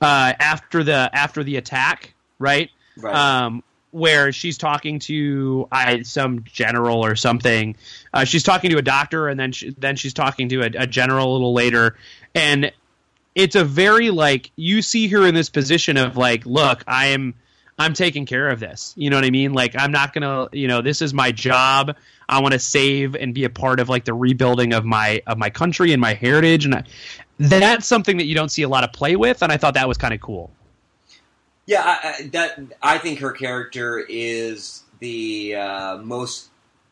uh, after the after the attack, right? Right. um, where she's talking to I, some general or something. Uh, she's talking to a doctor, and then she, then she's talking to a, a general a little later, and it's a very like you see her in this position of like, look, I am. I'm taking care of this. You know what I mean? Like I'm not gonna, you know, this is my job. I want to save and be a part of like the rebuilding of my of my country and my heritage, and I, that's something that you don't see a lot of play with. And I thought that was kind of cool. Yeah, I, I, that I think her character is the uh, most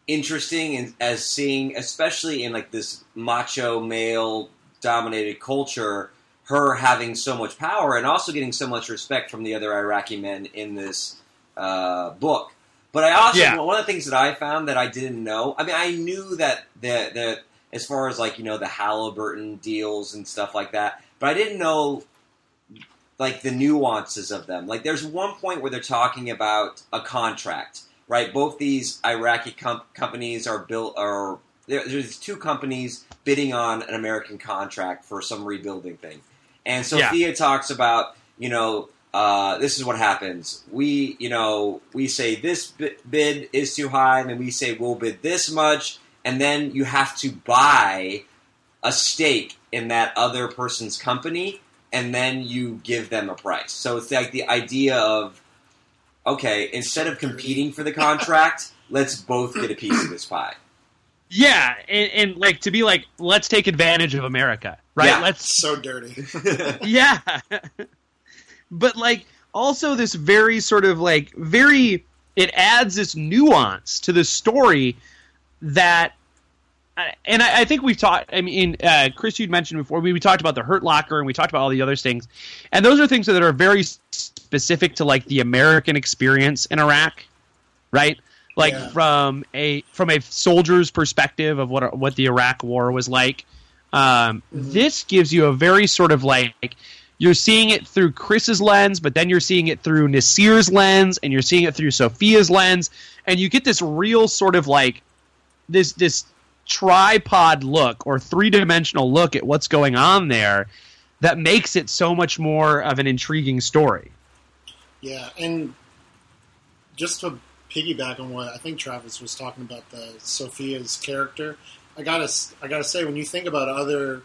interesting in, as seeing, especially in like this macho male dominated culture, her having so much power and also getting so much respect from the other Iraqi men in this uh, book. But I also Yeah. one of the things that I found that I didn't know. I mean, I knew that the the as far as like you know the Halliburton deals and stuff like that. But I didn't know like the nuances of them. Like there's one point where they're talking about a contract, right? Both these Iraqi com- companies are built or there, there's two companies bidding on an American contract for some rebuilding thing, and Sophia talks about you know. Uh, this is what happens. We, you know, we say this bid is too high, and then we say we'll bid this much, and then you have to buy a stake in that other person's company, and then you give them a price. So it's like the idea of okay, instead of competing for the contract, let's both get a piece of this pie. Yeah, and, and, like to be like, let's take advantage of America, right? Yeah. Let's So dirty. yeah, but like also this very sort of like very it adds this nuance to the story that and I, I think we've talked. I mean, uh, Chris, you'd mentioned before we, we talked about the Hurt Locker and we talked about all the other things, and those are things that are very specific to like the American experience in Iraq, right? Like Yeah. from a from a soldier's perspective of what what the Iraq War was like. Um, This gives you a very sort of like you're seeing it through Chris's lens, but then you're seeing it through Nasir's lens, and you're seeing it through Sophia's lens, and you get this real sort of like this this tripod look or three dimensional look at what's going on there that makes it so much more of an intriguing story. Yeah, and just to piggyback on what I think Travis was talking about the Sophia's character, I gotta I gotta say when you think about other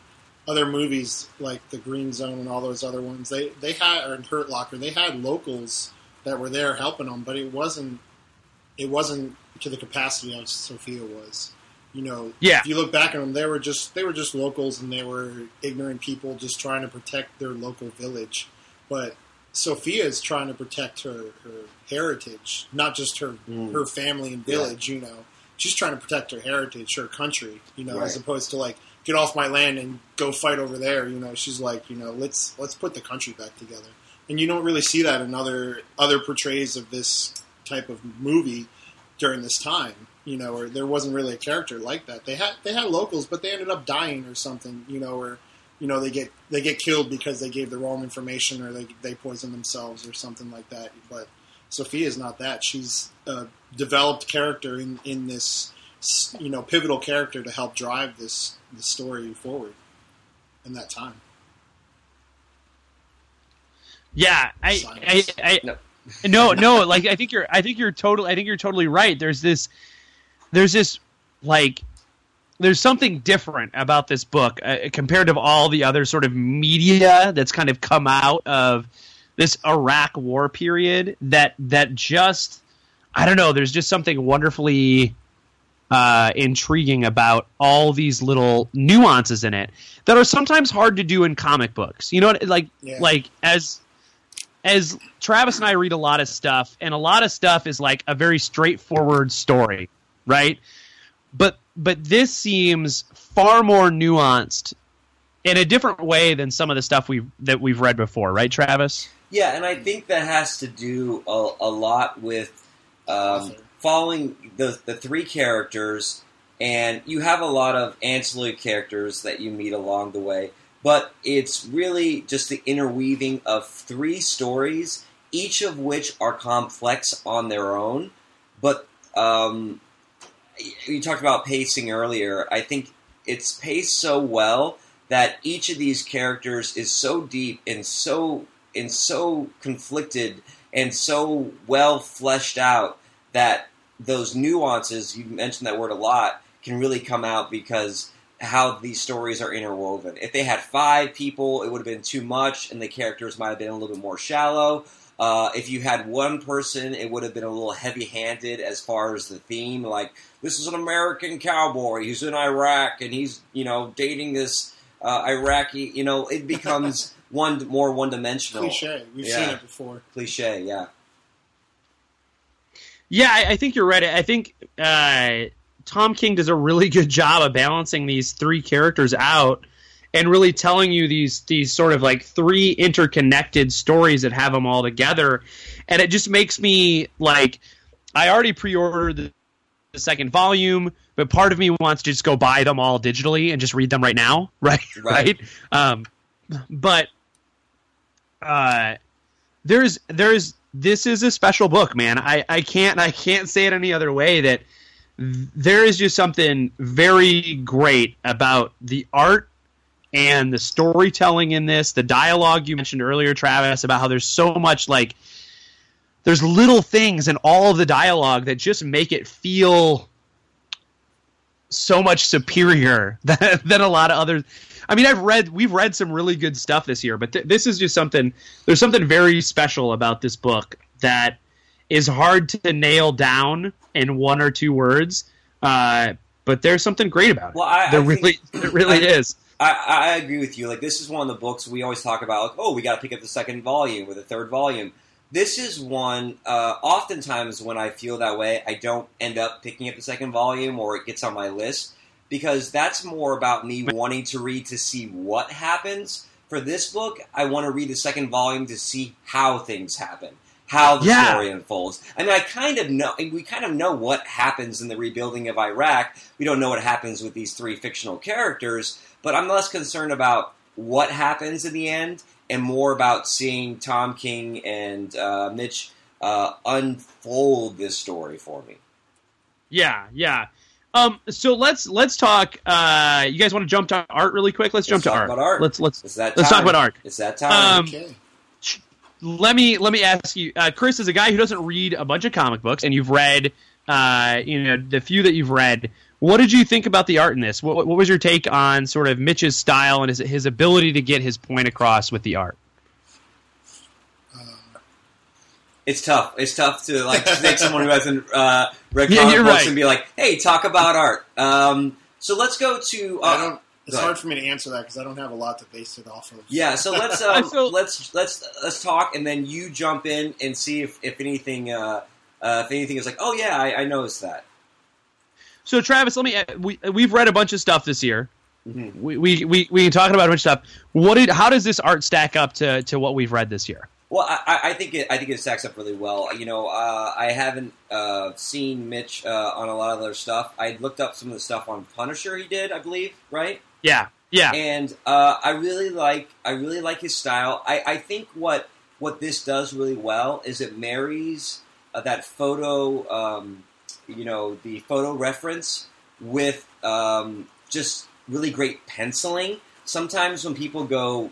other movies like the Green Zone and all those other ones, they they had or Hurt Locker, they had locals that were there helping them, but it wasn't it wasn't to the capacity of Sophia was. You know, Yeah. if you look back at them, they were just they were just locals and they were ignorant people just trying to protect their local village. But Sophia is trying to protect her, her heritage, not just her Mm. her family and village. You know, she's trying to protect her heritage, her country. You know, as opposed to like get off my land and go fight over there. You know, she's like, you know, let's let's put the country back together. And you don't really see that in other other portrays of this type of movie during this time. You know, or there wasn't really a character like that. They had they had locals, but they ended up dying or something. You know, or you know they get they get killed because they gave the wrong information or they they poison themselves or something like that. But Sophia is not that. She's a developed character in in this you know pivotal character to help drive this the story forward in that time. Yeah, I, I, Silence. I, No. no, no, like I think you're, I think you're totally, I think you're totally right. There's this, there's this, like, there's something different about this book uh, compared to all the other sort of media that's kind of come out of this Iraq War period. That that just, I don't know. There's just something wonderfully uh, intriguing about all these little nuances in it that are sometimes hard to do in comic books. You know, what, like Yeah. like as as Travis and I read a lot of stuff, and a lot of stuff is like a very straightforward story, right? But but this seems far more nuanced in a different way than some of the stuff we that we've read before, right, Travis? Yeah, and I think that has to do a, a lot with um, following the the three characters, and you have a lot of ancillary characters that you meet along the way. But it's really just the interweaving of three stories, each of which are complex on their own. But um, you talked about pacing earlier. I think it's paced so well that each of these characters is so deep and so and so conflicted and so well fleshed out that those nuances you mentioned that word a lot can really come out because how these stories are interwoven. If they had five people, it would have been too much, and the characters might have been a little bit more shallow. Uh, if you had one person, it would have been a little heavy-handed as far as the theme. Like this is an American cowboy. He's in Iraq, and he's you know dating this uh, Iraqi. You know, it becomes one more one-dimensional. Cliche. We've Yeah. seen it before. Cliche, yeah. Yeah, I, I think you're right. I think uh, Tom King does a really good job of balancing these three characters out and really telling you these these sort of like three interconnected stories that have them all together, and it just makes me like I already pre-ordered the, the second volume, but part of me wants to just go buy them all digitally and just read them right now, right? Right. Um, but uh, there's there's this is a special book, man. I I can't I can't say it any other way that there is just something very great about the art and the storytelling in this, the dialogue you mentioned earlier, Travis, about how there's so much like there's little things in all of the dialogue that just make it feel so much superior than, than a lot of others. I mean, I've read we've read some really good stuff this year, but th- this is just something. There's something very special about this book that is hard to nail down in one or two words. Uh, but there's something great about it. Well, I- there I think- really, it really I- is. I, I agree with you. Like this is one of the books we always talk about. Like, oh, we got to pick up the second volume or the third volume. This is one. Uh, oftentimes, when I feel that way, I don't end up picking up the second volume or it gets on my list because that's more about me wanting to read to see what happens. For this book, I want to read the second volume to see how things happen, how the Yeah. story unfolds. I mean, I kind of know. We kind of know what happens in the rebuilding of Iraq. We don't know what happens with these three fictional characters, but I'm less concerned about what happens in the end and more about seeing Tom King and uh, Mitch uh, unfold this story for me. Yeah, yeah. Um, so let's let's talk. Uh, you guys want to jump to art really quick? Let's, jump Let's to talk art. about art. Let's let's It's that let's talk about art. It's that time. Um, Okay. let me let me ask you, uh, Chris, as a guy who doesn't read a bunch of comic books, and you've read, uh, you know, the few that you've read, what did you think about the art in this? What, what was your take on sort of Mitch's style and his his ability to get his point across with the art? it's tough. It's tough to like take someone who hasn't uh, read Yeah, comic you're books right. and be like, "Hey, talk about art." Um, so let's go to. Uh, I don't. It's go hard ahead. for me to answer that because I don't have a lot to base it off of. Yeah, so let's um, So- let's let's let's talk, and then you jump in and see if if anything uh, uh, if anything is like, oh yeah, I, I noticed that. So, Travis, let me. uh, We we've read a bunch of stuff this year. Mhm. We we we we can about a bunch of stuff. What did? How does this art stack up to to what we've read this year? Well, I, I- think it I think it stacks up really well. You know, uh, I haven't uh, seen Mitch uh, on a lot of other stuff. I looked up some of the stuff on Punisher he did, I believe, right? Yeah, yeah, and uh, I really like I really like his style. I, I think what what this does really well is it marries uh, that photo, um, you know, the photo reference with um, just really great penciling. Sometimes when people go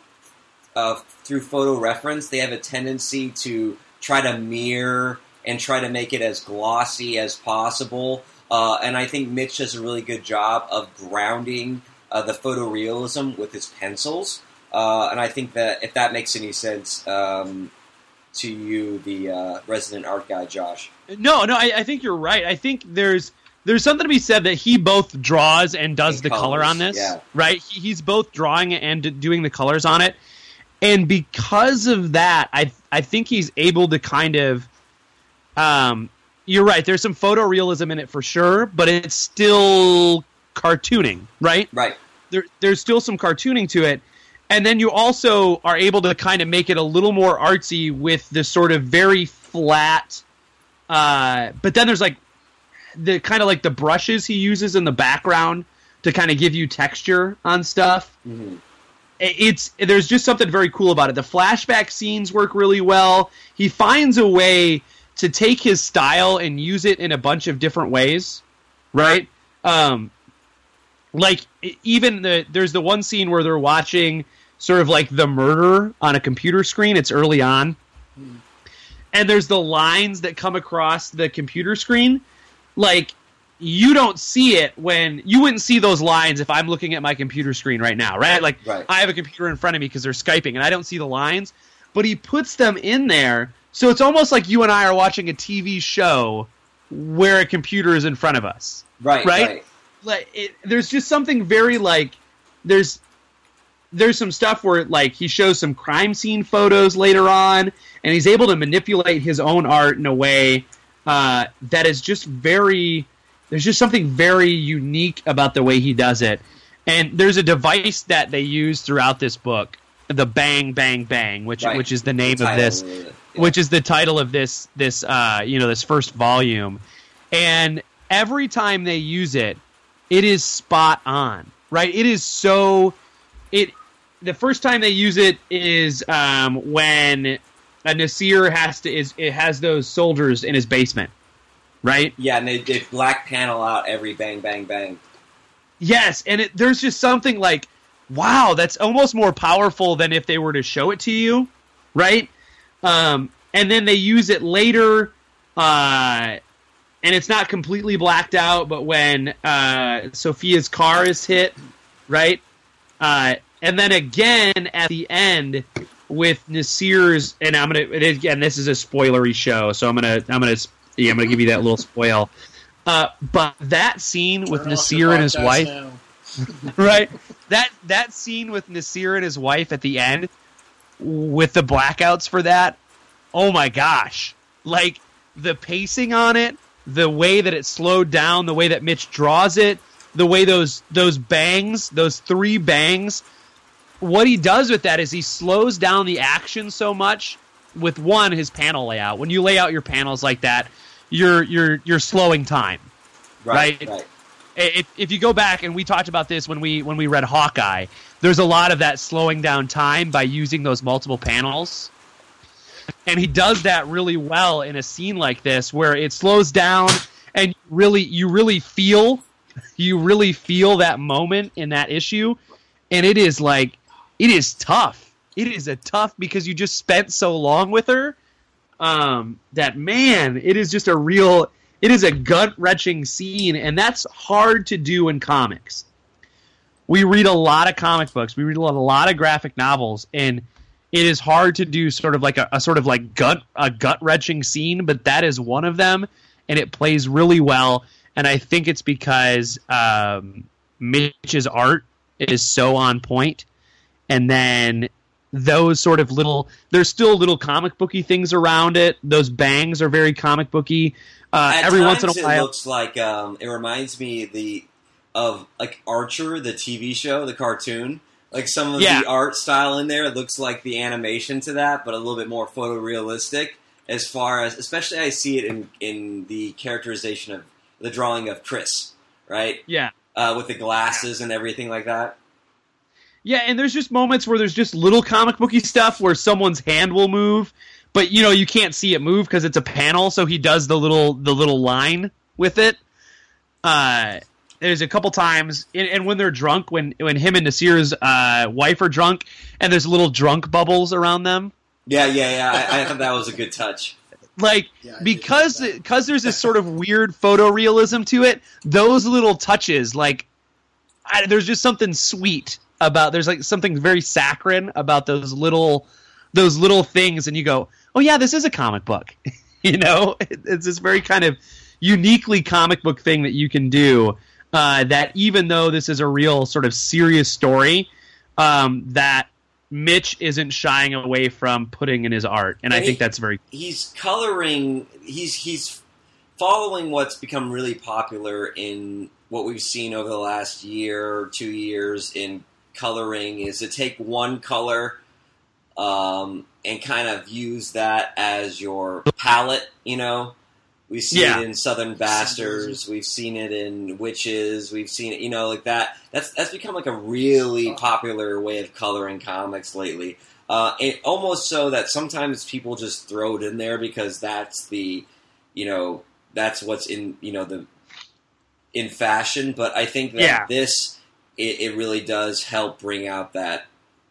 uh, through photo reference, they have a tendency to try to mirror and try to make it as glossy as possible. Uh, and I think Mitch does a really good job of grounding uh, the photorealism with his pencils. Uh, and I think that if that makes any sense um, to you, the uh, resident art guy, Josh. No, no, I, I think you're right. I think there's there's something to be said that he both draws and does And the color on this. yeah. Right? He, he's both drawing and doing the colors on it. And because of that, I I think he's able to kind of um you're right, there's some photorealism in it for sure, but it's still cartooning, right? Right. there, there's still some cartooning to it. And then you also are able to kind of make it a little more artsy with this sort of very flat. Uh, but then there's like the kind of like the brushes he uses in the background to kind of give you texture on stuff. hmm It's there's just something very cool about it. The flashback scenes work really well. He finds a way to take his style and use it in a bunch of different ways, right? Um, like even the there's the one scene where they're watching sort of like the murder on a computer screen. It's early on, and there's the lines that come across the computer screen. Like you don't see it when you wouldn't see those lines if I'm looking at my computer screen right now, right? Like Right. I have a computer in front of me because they're skyping and I don't see the lines, but he puts them in there, so it's almost like you and I are watching a TV show where a computer is in front of us Right. Right? Right. like it, there's just something very like there's there's some stuff where like he shows some crime scene photos later on and he's able to manipulate his own art in a way uh, that is just very there's just something very unique about the way he does it and there's a device that they use throughout this book the bang bang bang which Right. which is the name The of this yeah. which is the title of this this uh you know this first volume and every time they use it, it is spot on, right? It is so it. The first time they use it is um, when a Nasir has to is it has those soldiers in his basement, right? Yeah, and they, they black panel out every bang, bang, bang. Yes, and it, there's just something like, wow, that's almost more powerful than if they were to show it to you, right? Um, and then they use it later, uh, and it's not completely blacked out, but when uh, Sophia's car is hit, right? Uh, and then again at the end with Nasir's, and I'm gonna again. This is a spoilery show, so I'm gonna I'm gonna yeah, I'm gonna give you that little spoil. Uh, but that scene with Turn off Nasir and his wife, right? That that scene with Nasir and his wife at the end, with the blackouts for that. Oh my gosh! Like the pacing on it, the way that it slowed down, the way that Mitch draws it, the way those those bangs, those three bangs. What he does with that is he slows down the action so much with one his panel layout. When you lay out your panels like that, you're you're you're slowing time Right, Right. right. if, if you go back and we talked about this when we when we read Hawkeye, there's a lot of that slowing down time by using those multiple panels. And he does that really well in a scene like this where it slows down and really you really feel you really feel that moment in that issue and it is like it is tough. It is a tough because you just spent so long with her um, that man, it is just a real, it is a gut wrenching scene, and that's hard to do in comics. We read a lot of comic books, we read a lot, of graphic novels, and it is hard to do sort of like a, a sort of like gut a gut wrenching scene, but that is one of them, and it plays really well. And I think it's because um, Mitch's art is so on point, and then those sort of little there's still little comic booky things around it those bangs are very comic booky uh, every once in a while, it looks like um, it reminds me the of like Archer, the TV show, the cartoon. Like some of Yeah. the art style in there, it looks like the animation to that, but a little bit more photorealistic. As far as, especially, I see it in in the characterization of the drawing of Chris, right, yeah uh, with the glasses and everything like that. yeah and there's just moments where there's just little comic booky stuff where someone's hand will move but you know you can't see it move because it's a panel so he does the little the little line with it uh there's a couple times and, and when they're drunk when when him and nasir's uh wife are drunk and there's little drunk bubbles around them Yeah, yeah, yeah. I, I thought that was a good touch. Like Yeah, because because there's this sort of weird photorealism to it those little touches like I, there's just something sweet about there's like something very saccharine about those little those little things and you go oh yeah this is a comic book. You know? It- it's this very kind of uniquely comic book thing that you can do uh, that even though this is a real sort of serious story um, that mitch isn't shying away from putting in his art and i And think he- that's very he's coloring he's he's following what's become really popular in what we've seen over the last year or two years in coloring is to take one color um, and kind of use that as your palette you know we see Yeah. it in southern bastards. We've seen it in Wytches. We've seen it you know like that. That's that's become like a really popular way of coloring comics lately. Uh, it, almost so that sometimes people just throw it in there because that's the, you know, that's what's in, you know, the in fashion. But I think that Yeah. this it, it really does help bring out that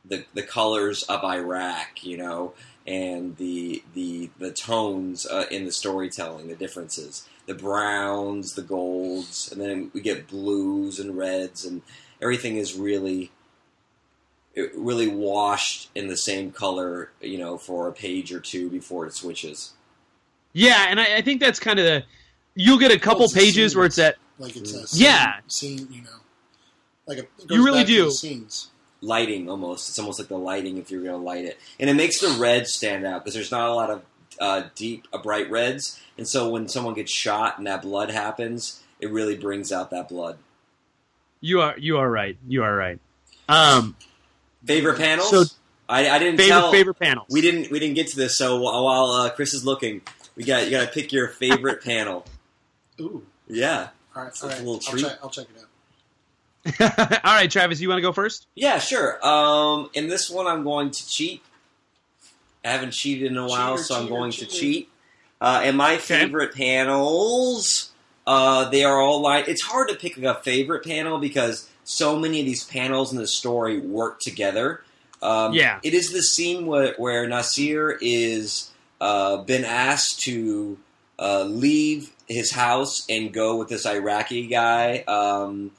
the the colors of Iraq, you know, and the the the tones uh, in the storytelling, the differences, the browns, the golds, and then we get blues and reds, and everything is really really washed in the same color, you know, for a page or two before it switches. Yeah, and I, I think that's kind of the. You'll get a couple it's a pages where it's at. Like it's a Yeah. scene, scene you know. Like a, You really do. scenes. Lighting, almost. It's almost like the lighting if you're going to light it, and it makes the red stand out because there's not a lot of uh, deep, uh, bright reds, and so when someone gets shot and that blood happens, it really brings out that blood. You are you are right. You are right. Um, Favorite panels? So- I, I didn't favorite tell. favorite panels. We didn't. We didn't get to this. So while, while uh, Chris is looking, we got you got to pick your favorite panel. Ooh. Yeah, All right, It's all a right. little I'll check, I'll check it out. All right, Travis, you want to go first? yeah, sure. Um, in this one, I'm going to cheat. I haven't cheated in a while, Cheater, so I'm cheater, going to cheat. Uh, and my favorite panels, uh, they are all like. It's hard to pick a favorite panel because so many of these panels in the story work together. Um, Yeah. it is the scene where, where Nasir is uh, been asked to uh, leave his house and go with this Iraqi guy um,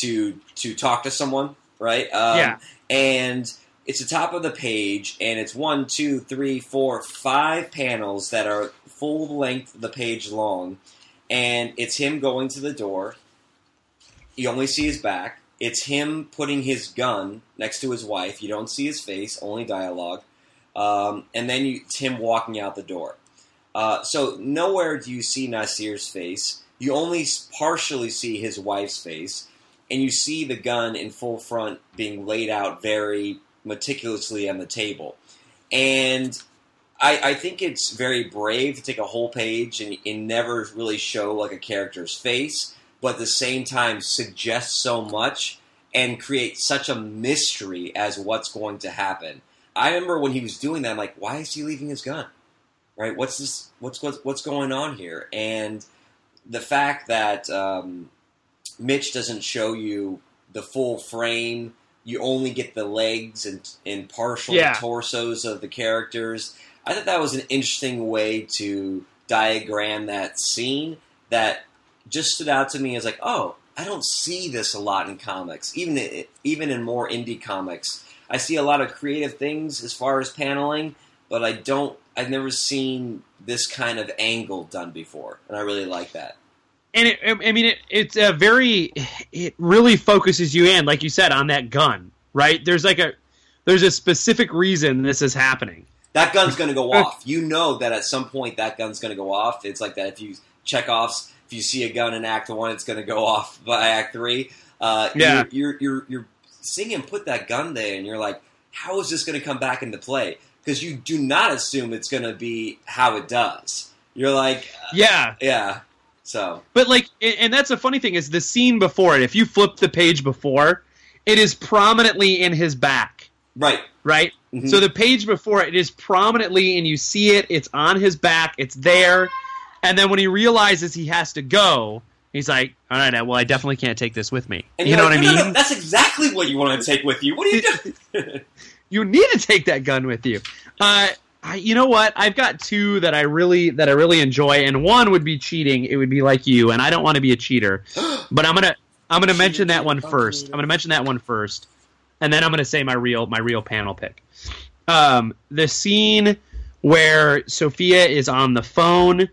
to to talk to someone, right? Um, Yeah. and it's the top of the page, and it's one, two, three, four, five panels that are full length of the page long, and it's him going to the door. You only see his back. It's him putting his gun next to his wife. You don't see his face, only dialogue. Um, and then you, it's him walking out the door. Uh, so nowhere do you see Nasir's face. You only partially see his wife's face, and you see the gun in full front being laid out very meticulously on the table. And I, I think it's very brave to take a whole page and, and never really show like a character's face, but at the same time suggest so much and create such a mystery as what's going to happen. I remember when he was doing that, I'm like, why is he leaving his gun? Right? What's this? What's what's, what's going on here? And the fact that um, Mitch doesn't show you the full frame, you only get the legs and, and partial Yeah. torsos of the characters. I thought that was an interesting way to diagram that scene that just stood out to me as like, oh, I don't see this a lot in comics, even even in more indie comics. I see a lot of creative things as far as paneling, but I don't. I've never seen this kind of angle done before, and I really like that. And it, I mean, it, it's a very, it really focuses you in, like you said, on that gun, right? There's like a, there's a specific reason this is happening. That gun's going to go off. You know that at some point that gun's going to go off. It's like that if you check offs, if you see a gun in Act One, it's going to go off by Act Three. Uh, Yeah. you're, you're you're you're seeing him put that gun there, and you're like, how is this going to come back into play? Because you do not assume it's going to be how it does. You're like, Yeah, yeah. So but like, and that's a funny thing is the scene before it. If you flip the page before, it is prominently in his back, right. right? Mhm. So the page before it is prominently, and you see it. It's on his back. It's there, and then when he realizes he has to go, he's like, "All right, well, I definitely can't take this with me." and you know like, what no, I no, mean? no, that's exactly what you want to take with you. What are you doing? you need to take that gun with you. Uh, I, you know what? I've got two that I really that I really enjoy, and one would be cheating. It would be like you, and I don't want to be a cheater, but I'm gonna I'm gonna mention that one first. I'm gonna mention that one first, and then I'm gonna say my real my real panel pick. Um, the scene where Sophia is on the phone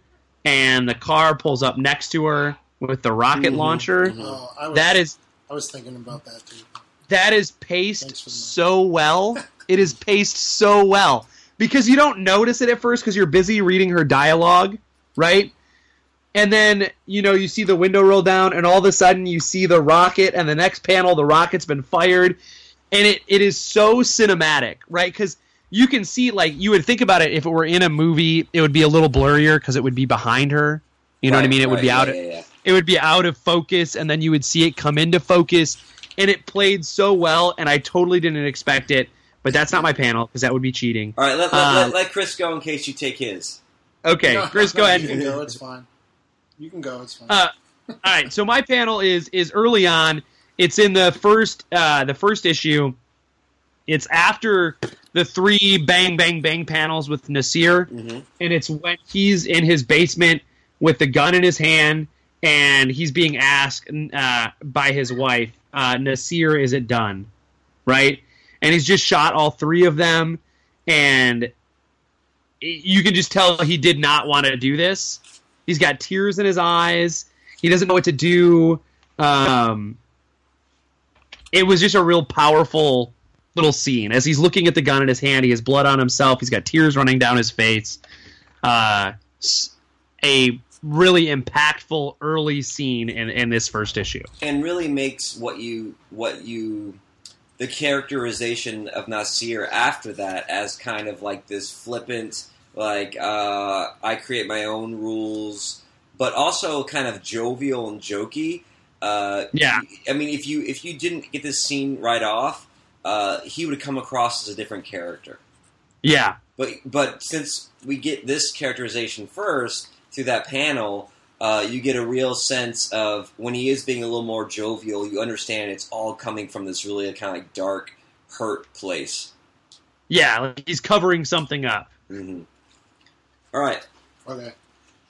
and the car pulls up next to her with the rocket Mhm, launcher. Oh, was, That is I was thinking about that too. that is paced so well. It is paced so well because you don't notice it at first because you're busy reading her dialogue, right? And then you know you see the window roll down, and all of a sudden you see the rocket, and the next panel the rocket's been fired, and it, it is so cinematic, right? Because you can see like you would think about it if it were in a movie, it would be a little blurrier because it would be behind her. You know what I mean? It would right, be yeah, out yeah, yeah. it would be out of focus and then you would see it come into focus and it played so well and i totally didn't expect it but that's not my panel because that would be cheating All right, let, let, Uh, let, let Chris go in case you take his. okay No, chris no, go ahead You can go. It's fine. You can go. It's fine. Uh, all right so my panel is is early on it's in the first uh the first issue it's after the three bang bang bang panels with nasir hmm and it's when he's in his basement with the gun in his hand and he's being asked uh, by his wife uh, nasir is it done right and he's just shot all three of them. And you can just tell he did not want to do this. He's got tears in his eyes. He doesn't know what to do. Um, it was just a real powerful little scene. As he's looking at the gun in his hand he has blood on himself. He's got tears running down his face. Uh, a really impactful early scene in, in this first issue. And really makes what you what you the characterization of Nasir after that as kind of like this flippant like uh, I create my own rules but also kind of jovial and jokey. Uh, Yeah. I mean, if you if you didn't get this scene right off, uh, he would come across as a different character. Yeah, But but since we get this characterization first through that panel, uh, you get a real sense of when he is being a little more jovial. You understand it's all coming from this really kind of like dark, hurt place. yeah, like he's covering something up. hmm All right. Okay.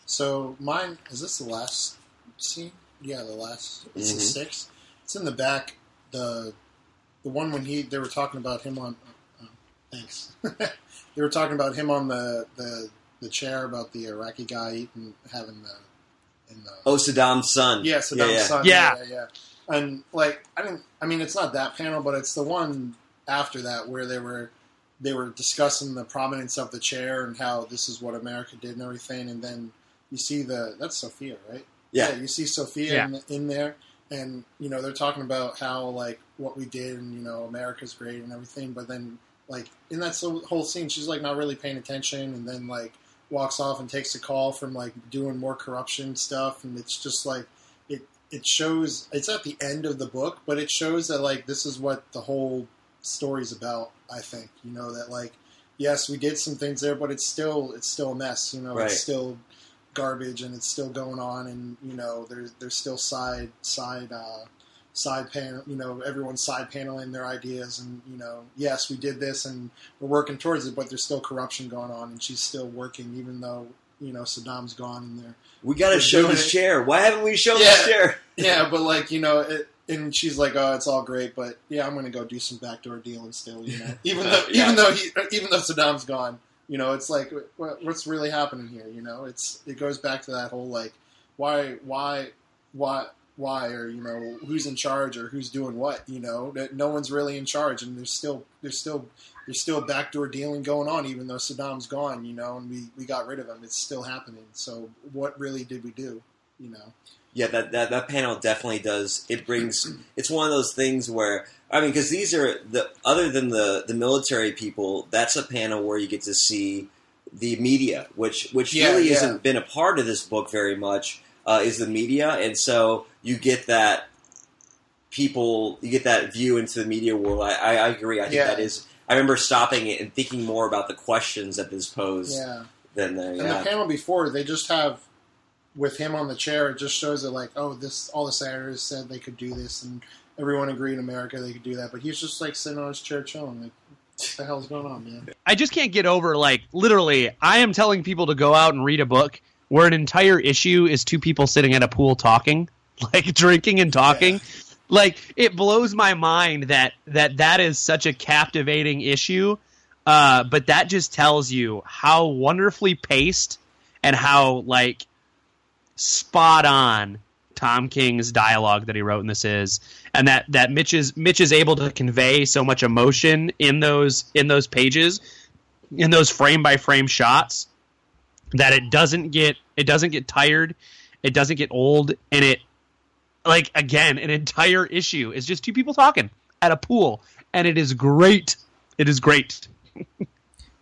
So mine is this the last scene? Yeah, the last. It's the Mhm. sixth. It's in the back. The the one when he they were talking about him on. Uh, thanks. they were talking about him on the the the chair about the Iraqi guy eating having the in the. Oh, Saddam's son. Yeah, Saddam's yeah, yeah. son. Yeah. Yeah. yeah, And like, I didn't. I mean, it's not that panel, but it's the one after that where they were they were discussing the prominence of the chair and how this is what America did and everything. And then you see the that's Sophia, right? Yeah. you see Sophia in, in there, and you know they're talking about how like what we did and you know America's great and everything. But then like in that whole scene, she's like not really paying attention, and then like walks off and takes a call from like doing more corruption stuff, and it's just like it it shows. It's at the end of the book, but it shows that like this is what the whole story's about. I think you know that like yes, we did some things there, but it's still it's still a mess. You know, Right. it's still garbage and it's still going on, and you know there's there's still side side. Uh, side panel you know everyone's side paneling their ideas and you know yes we did this and we're working towards it but there's still corruption going on and she's still working even though you know saddam's gone in there We got to show his it. chair. Why haven't we shown this Yeah. chair? yeah but like you know it, and she's like oh it's all great but yeah i'm gonna go do some backdoor dealing still you know even though Yeah. even though he even though saddam's gone you know it's like what, what's really happening here you know it's it goes back to that whole like why why why why or you know who's in charge or who's doing what you know that no one's really in charge and there's still there's still there's still backdoor dealing going on even though Saddam's gone you know and we we got rid of him it's still happening so what really did we do you know Yeah, that, that that panel definitely does. It brings. It's one of those things where I mean, because these are the other than the the military people. That's a panel where you get to see the media, which which Yeah, really yeah. hasn't been a part of this book very much. Uh, is the media, and so you get that people, you get that view into the media world. I, I, I agree. I think Yeah. that is. I remember stopping it and thinking more about the questions that this posed yeah than the and yeah. the panel before they just have with him on the chair it just shows that like oh this all the senators said they could do this and everyone agreed in America they could do that but he's just like sitting on his chair chilling like what the hell's going on man I just can't get over like literally. I am telling people to go out and read a book where an entire issue is two people sitting at a pool talking, like drinking and talking. Like it blows my mind that that that is such a captivating issue. Uh, but that just tells you how wonderfully paced and how like spot on Tom King's dialogue that he wrote in this is, and that that Mitch is Mitch is able to convey so much emotion in those in those pages, in those frame by frame shots, that it doesn't get it doesn't get tired, it doesn't get old, and it like again an entire issue is just two people talking at a pool, and it is great. It is great.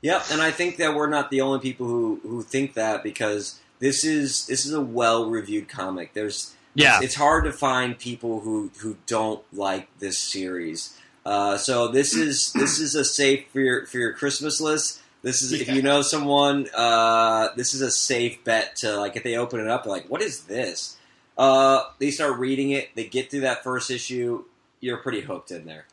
Yep, and I think that we're not the only people who, who think that because this is this is a well reviewed comic. There's Yeah. it's, it's hard to find people who, who don't like this series. Uh, so this is this is a safe for your for your Christmas list. This is if you know someone, uh, this is a safe bet to like if they open it up, like, "What is this?" Uh, they start reading it, they get through that first issue, you're pretty hooked in there.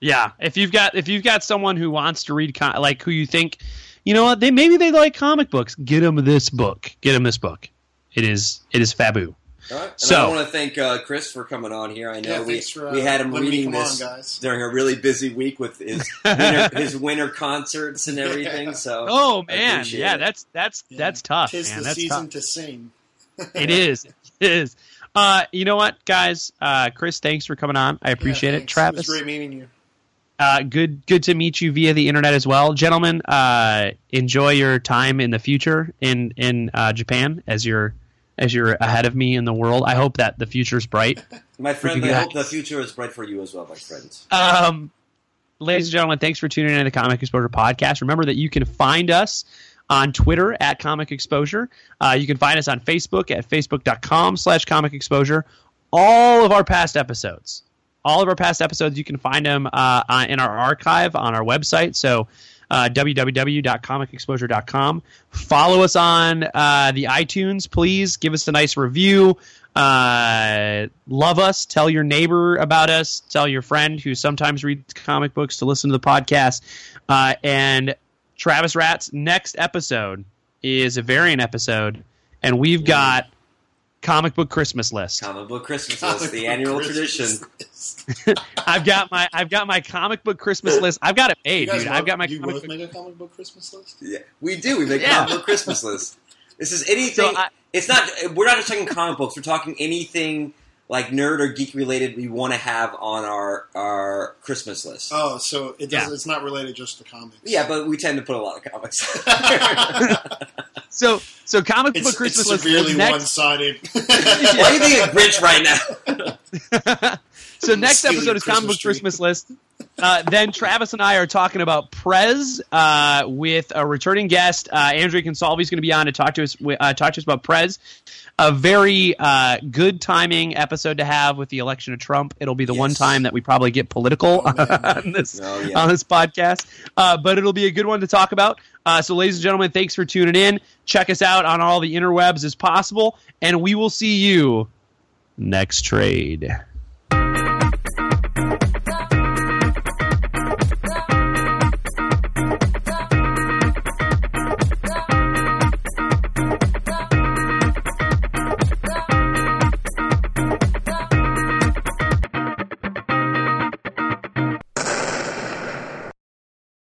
Yeah, if you've got if you've got someone who wants to read com- like who you think, you know what, they maybe they like comic books, get them this book. Get them this book. It is it is fabu. All right. And So- I want to thank uh, Chris for coming on here. I know Yeah, we, for, uh, we had him reading come on, this guys. during a really busy week with his winter, his winter concerts and everything. Yeah. So Oh man, yeah, it. that's that's Yeah. that's tough, tis man. the That's season tough. to sing It is. Is. Uh, you know what, guys? Uh, Chris, thanks for coming on. I appreciate Yeah, it. Travis, it great meeting you uh, good good to meet you via the internet as well, gentlemen. Uh, enjoy your time in the future in in uh, Japan as you're as you're ahead of me in the world. I hope that the future is bright. my friend, I hope the future is bright for you as well, my friends. Um, ladies and gentlemen, thanks for tuning in to the Comic Exposure Podcast. Remember that you can find us on Twitter at Comic Exposure. Uh, you can find us on Facebook at facebook.com slash comic exposure. All of our past episodes, all of our past episodes, you can find them uh, in our archive on our website. So uh, www.comicexposure.com. Follow us on uh, the iTunes, please. Give us a nice review. Uh, love us. Tell your neighbor about us. Tell your friend who sometimes reads comic books to listen to the podcast. Uh, and Travis Rat's next episode is a variant episode, and we've got comic book Christmas list. Comic book Christmas list, the annual tradition. I've got my I've got my comic book Christmas list. I've got it You made, guys dude. both- I've got my you comic both book. make a comic book Christmas list? Yeah, we do. We make Yeah. comic book Christmas list. This is anything. So I- it's not. We're not just talking comic books. We're talking anything like nerd or geek related. We want to have on our our Christmas list. Oh, so it does, Yeah. it's not related just to comics. Yeah, but we tend to put a lot of comics. So so comic it's, book Christmas it's list. severely one-sided. Why are you being a Grinch right now? so next episode is comic book tree. Christmas list. Uh, then Travis and I are talking about Prez uh, with a returning guest. Uh, Andrea Consalvi is going to be on to talk to us uh, talk to us about Prez. A very uh, good timing episode to have with the election of Trump. It'll be the one time that we probably get political Oh, on this Oh, yeah. on this podcast. Uh, but it'll be a good one to talk about. Uh, so, ladies and gentlemen, thanks for tuning in. Check us out on all the interwebs as possible, and we will see you next trade.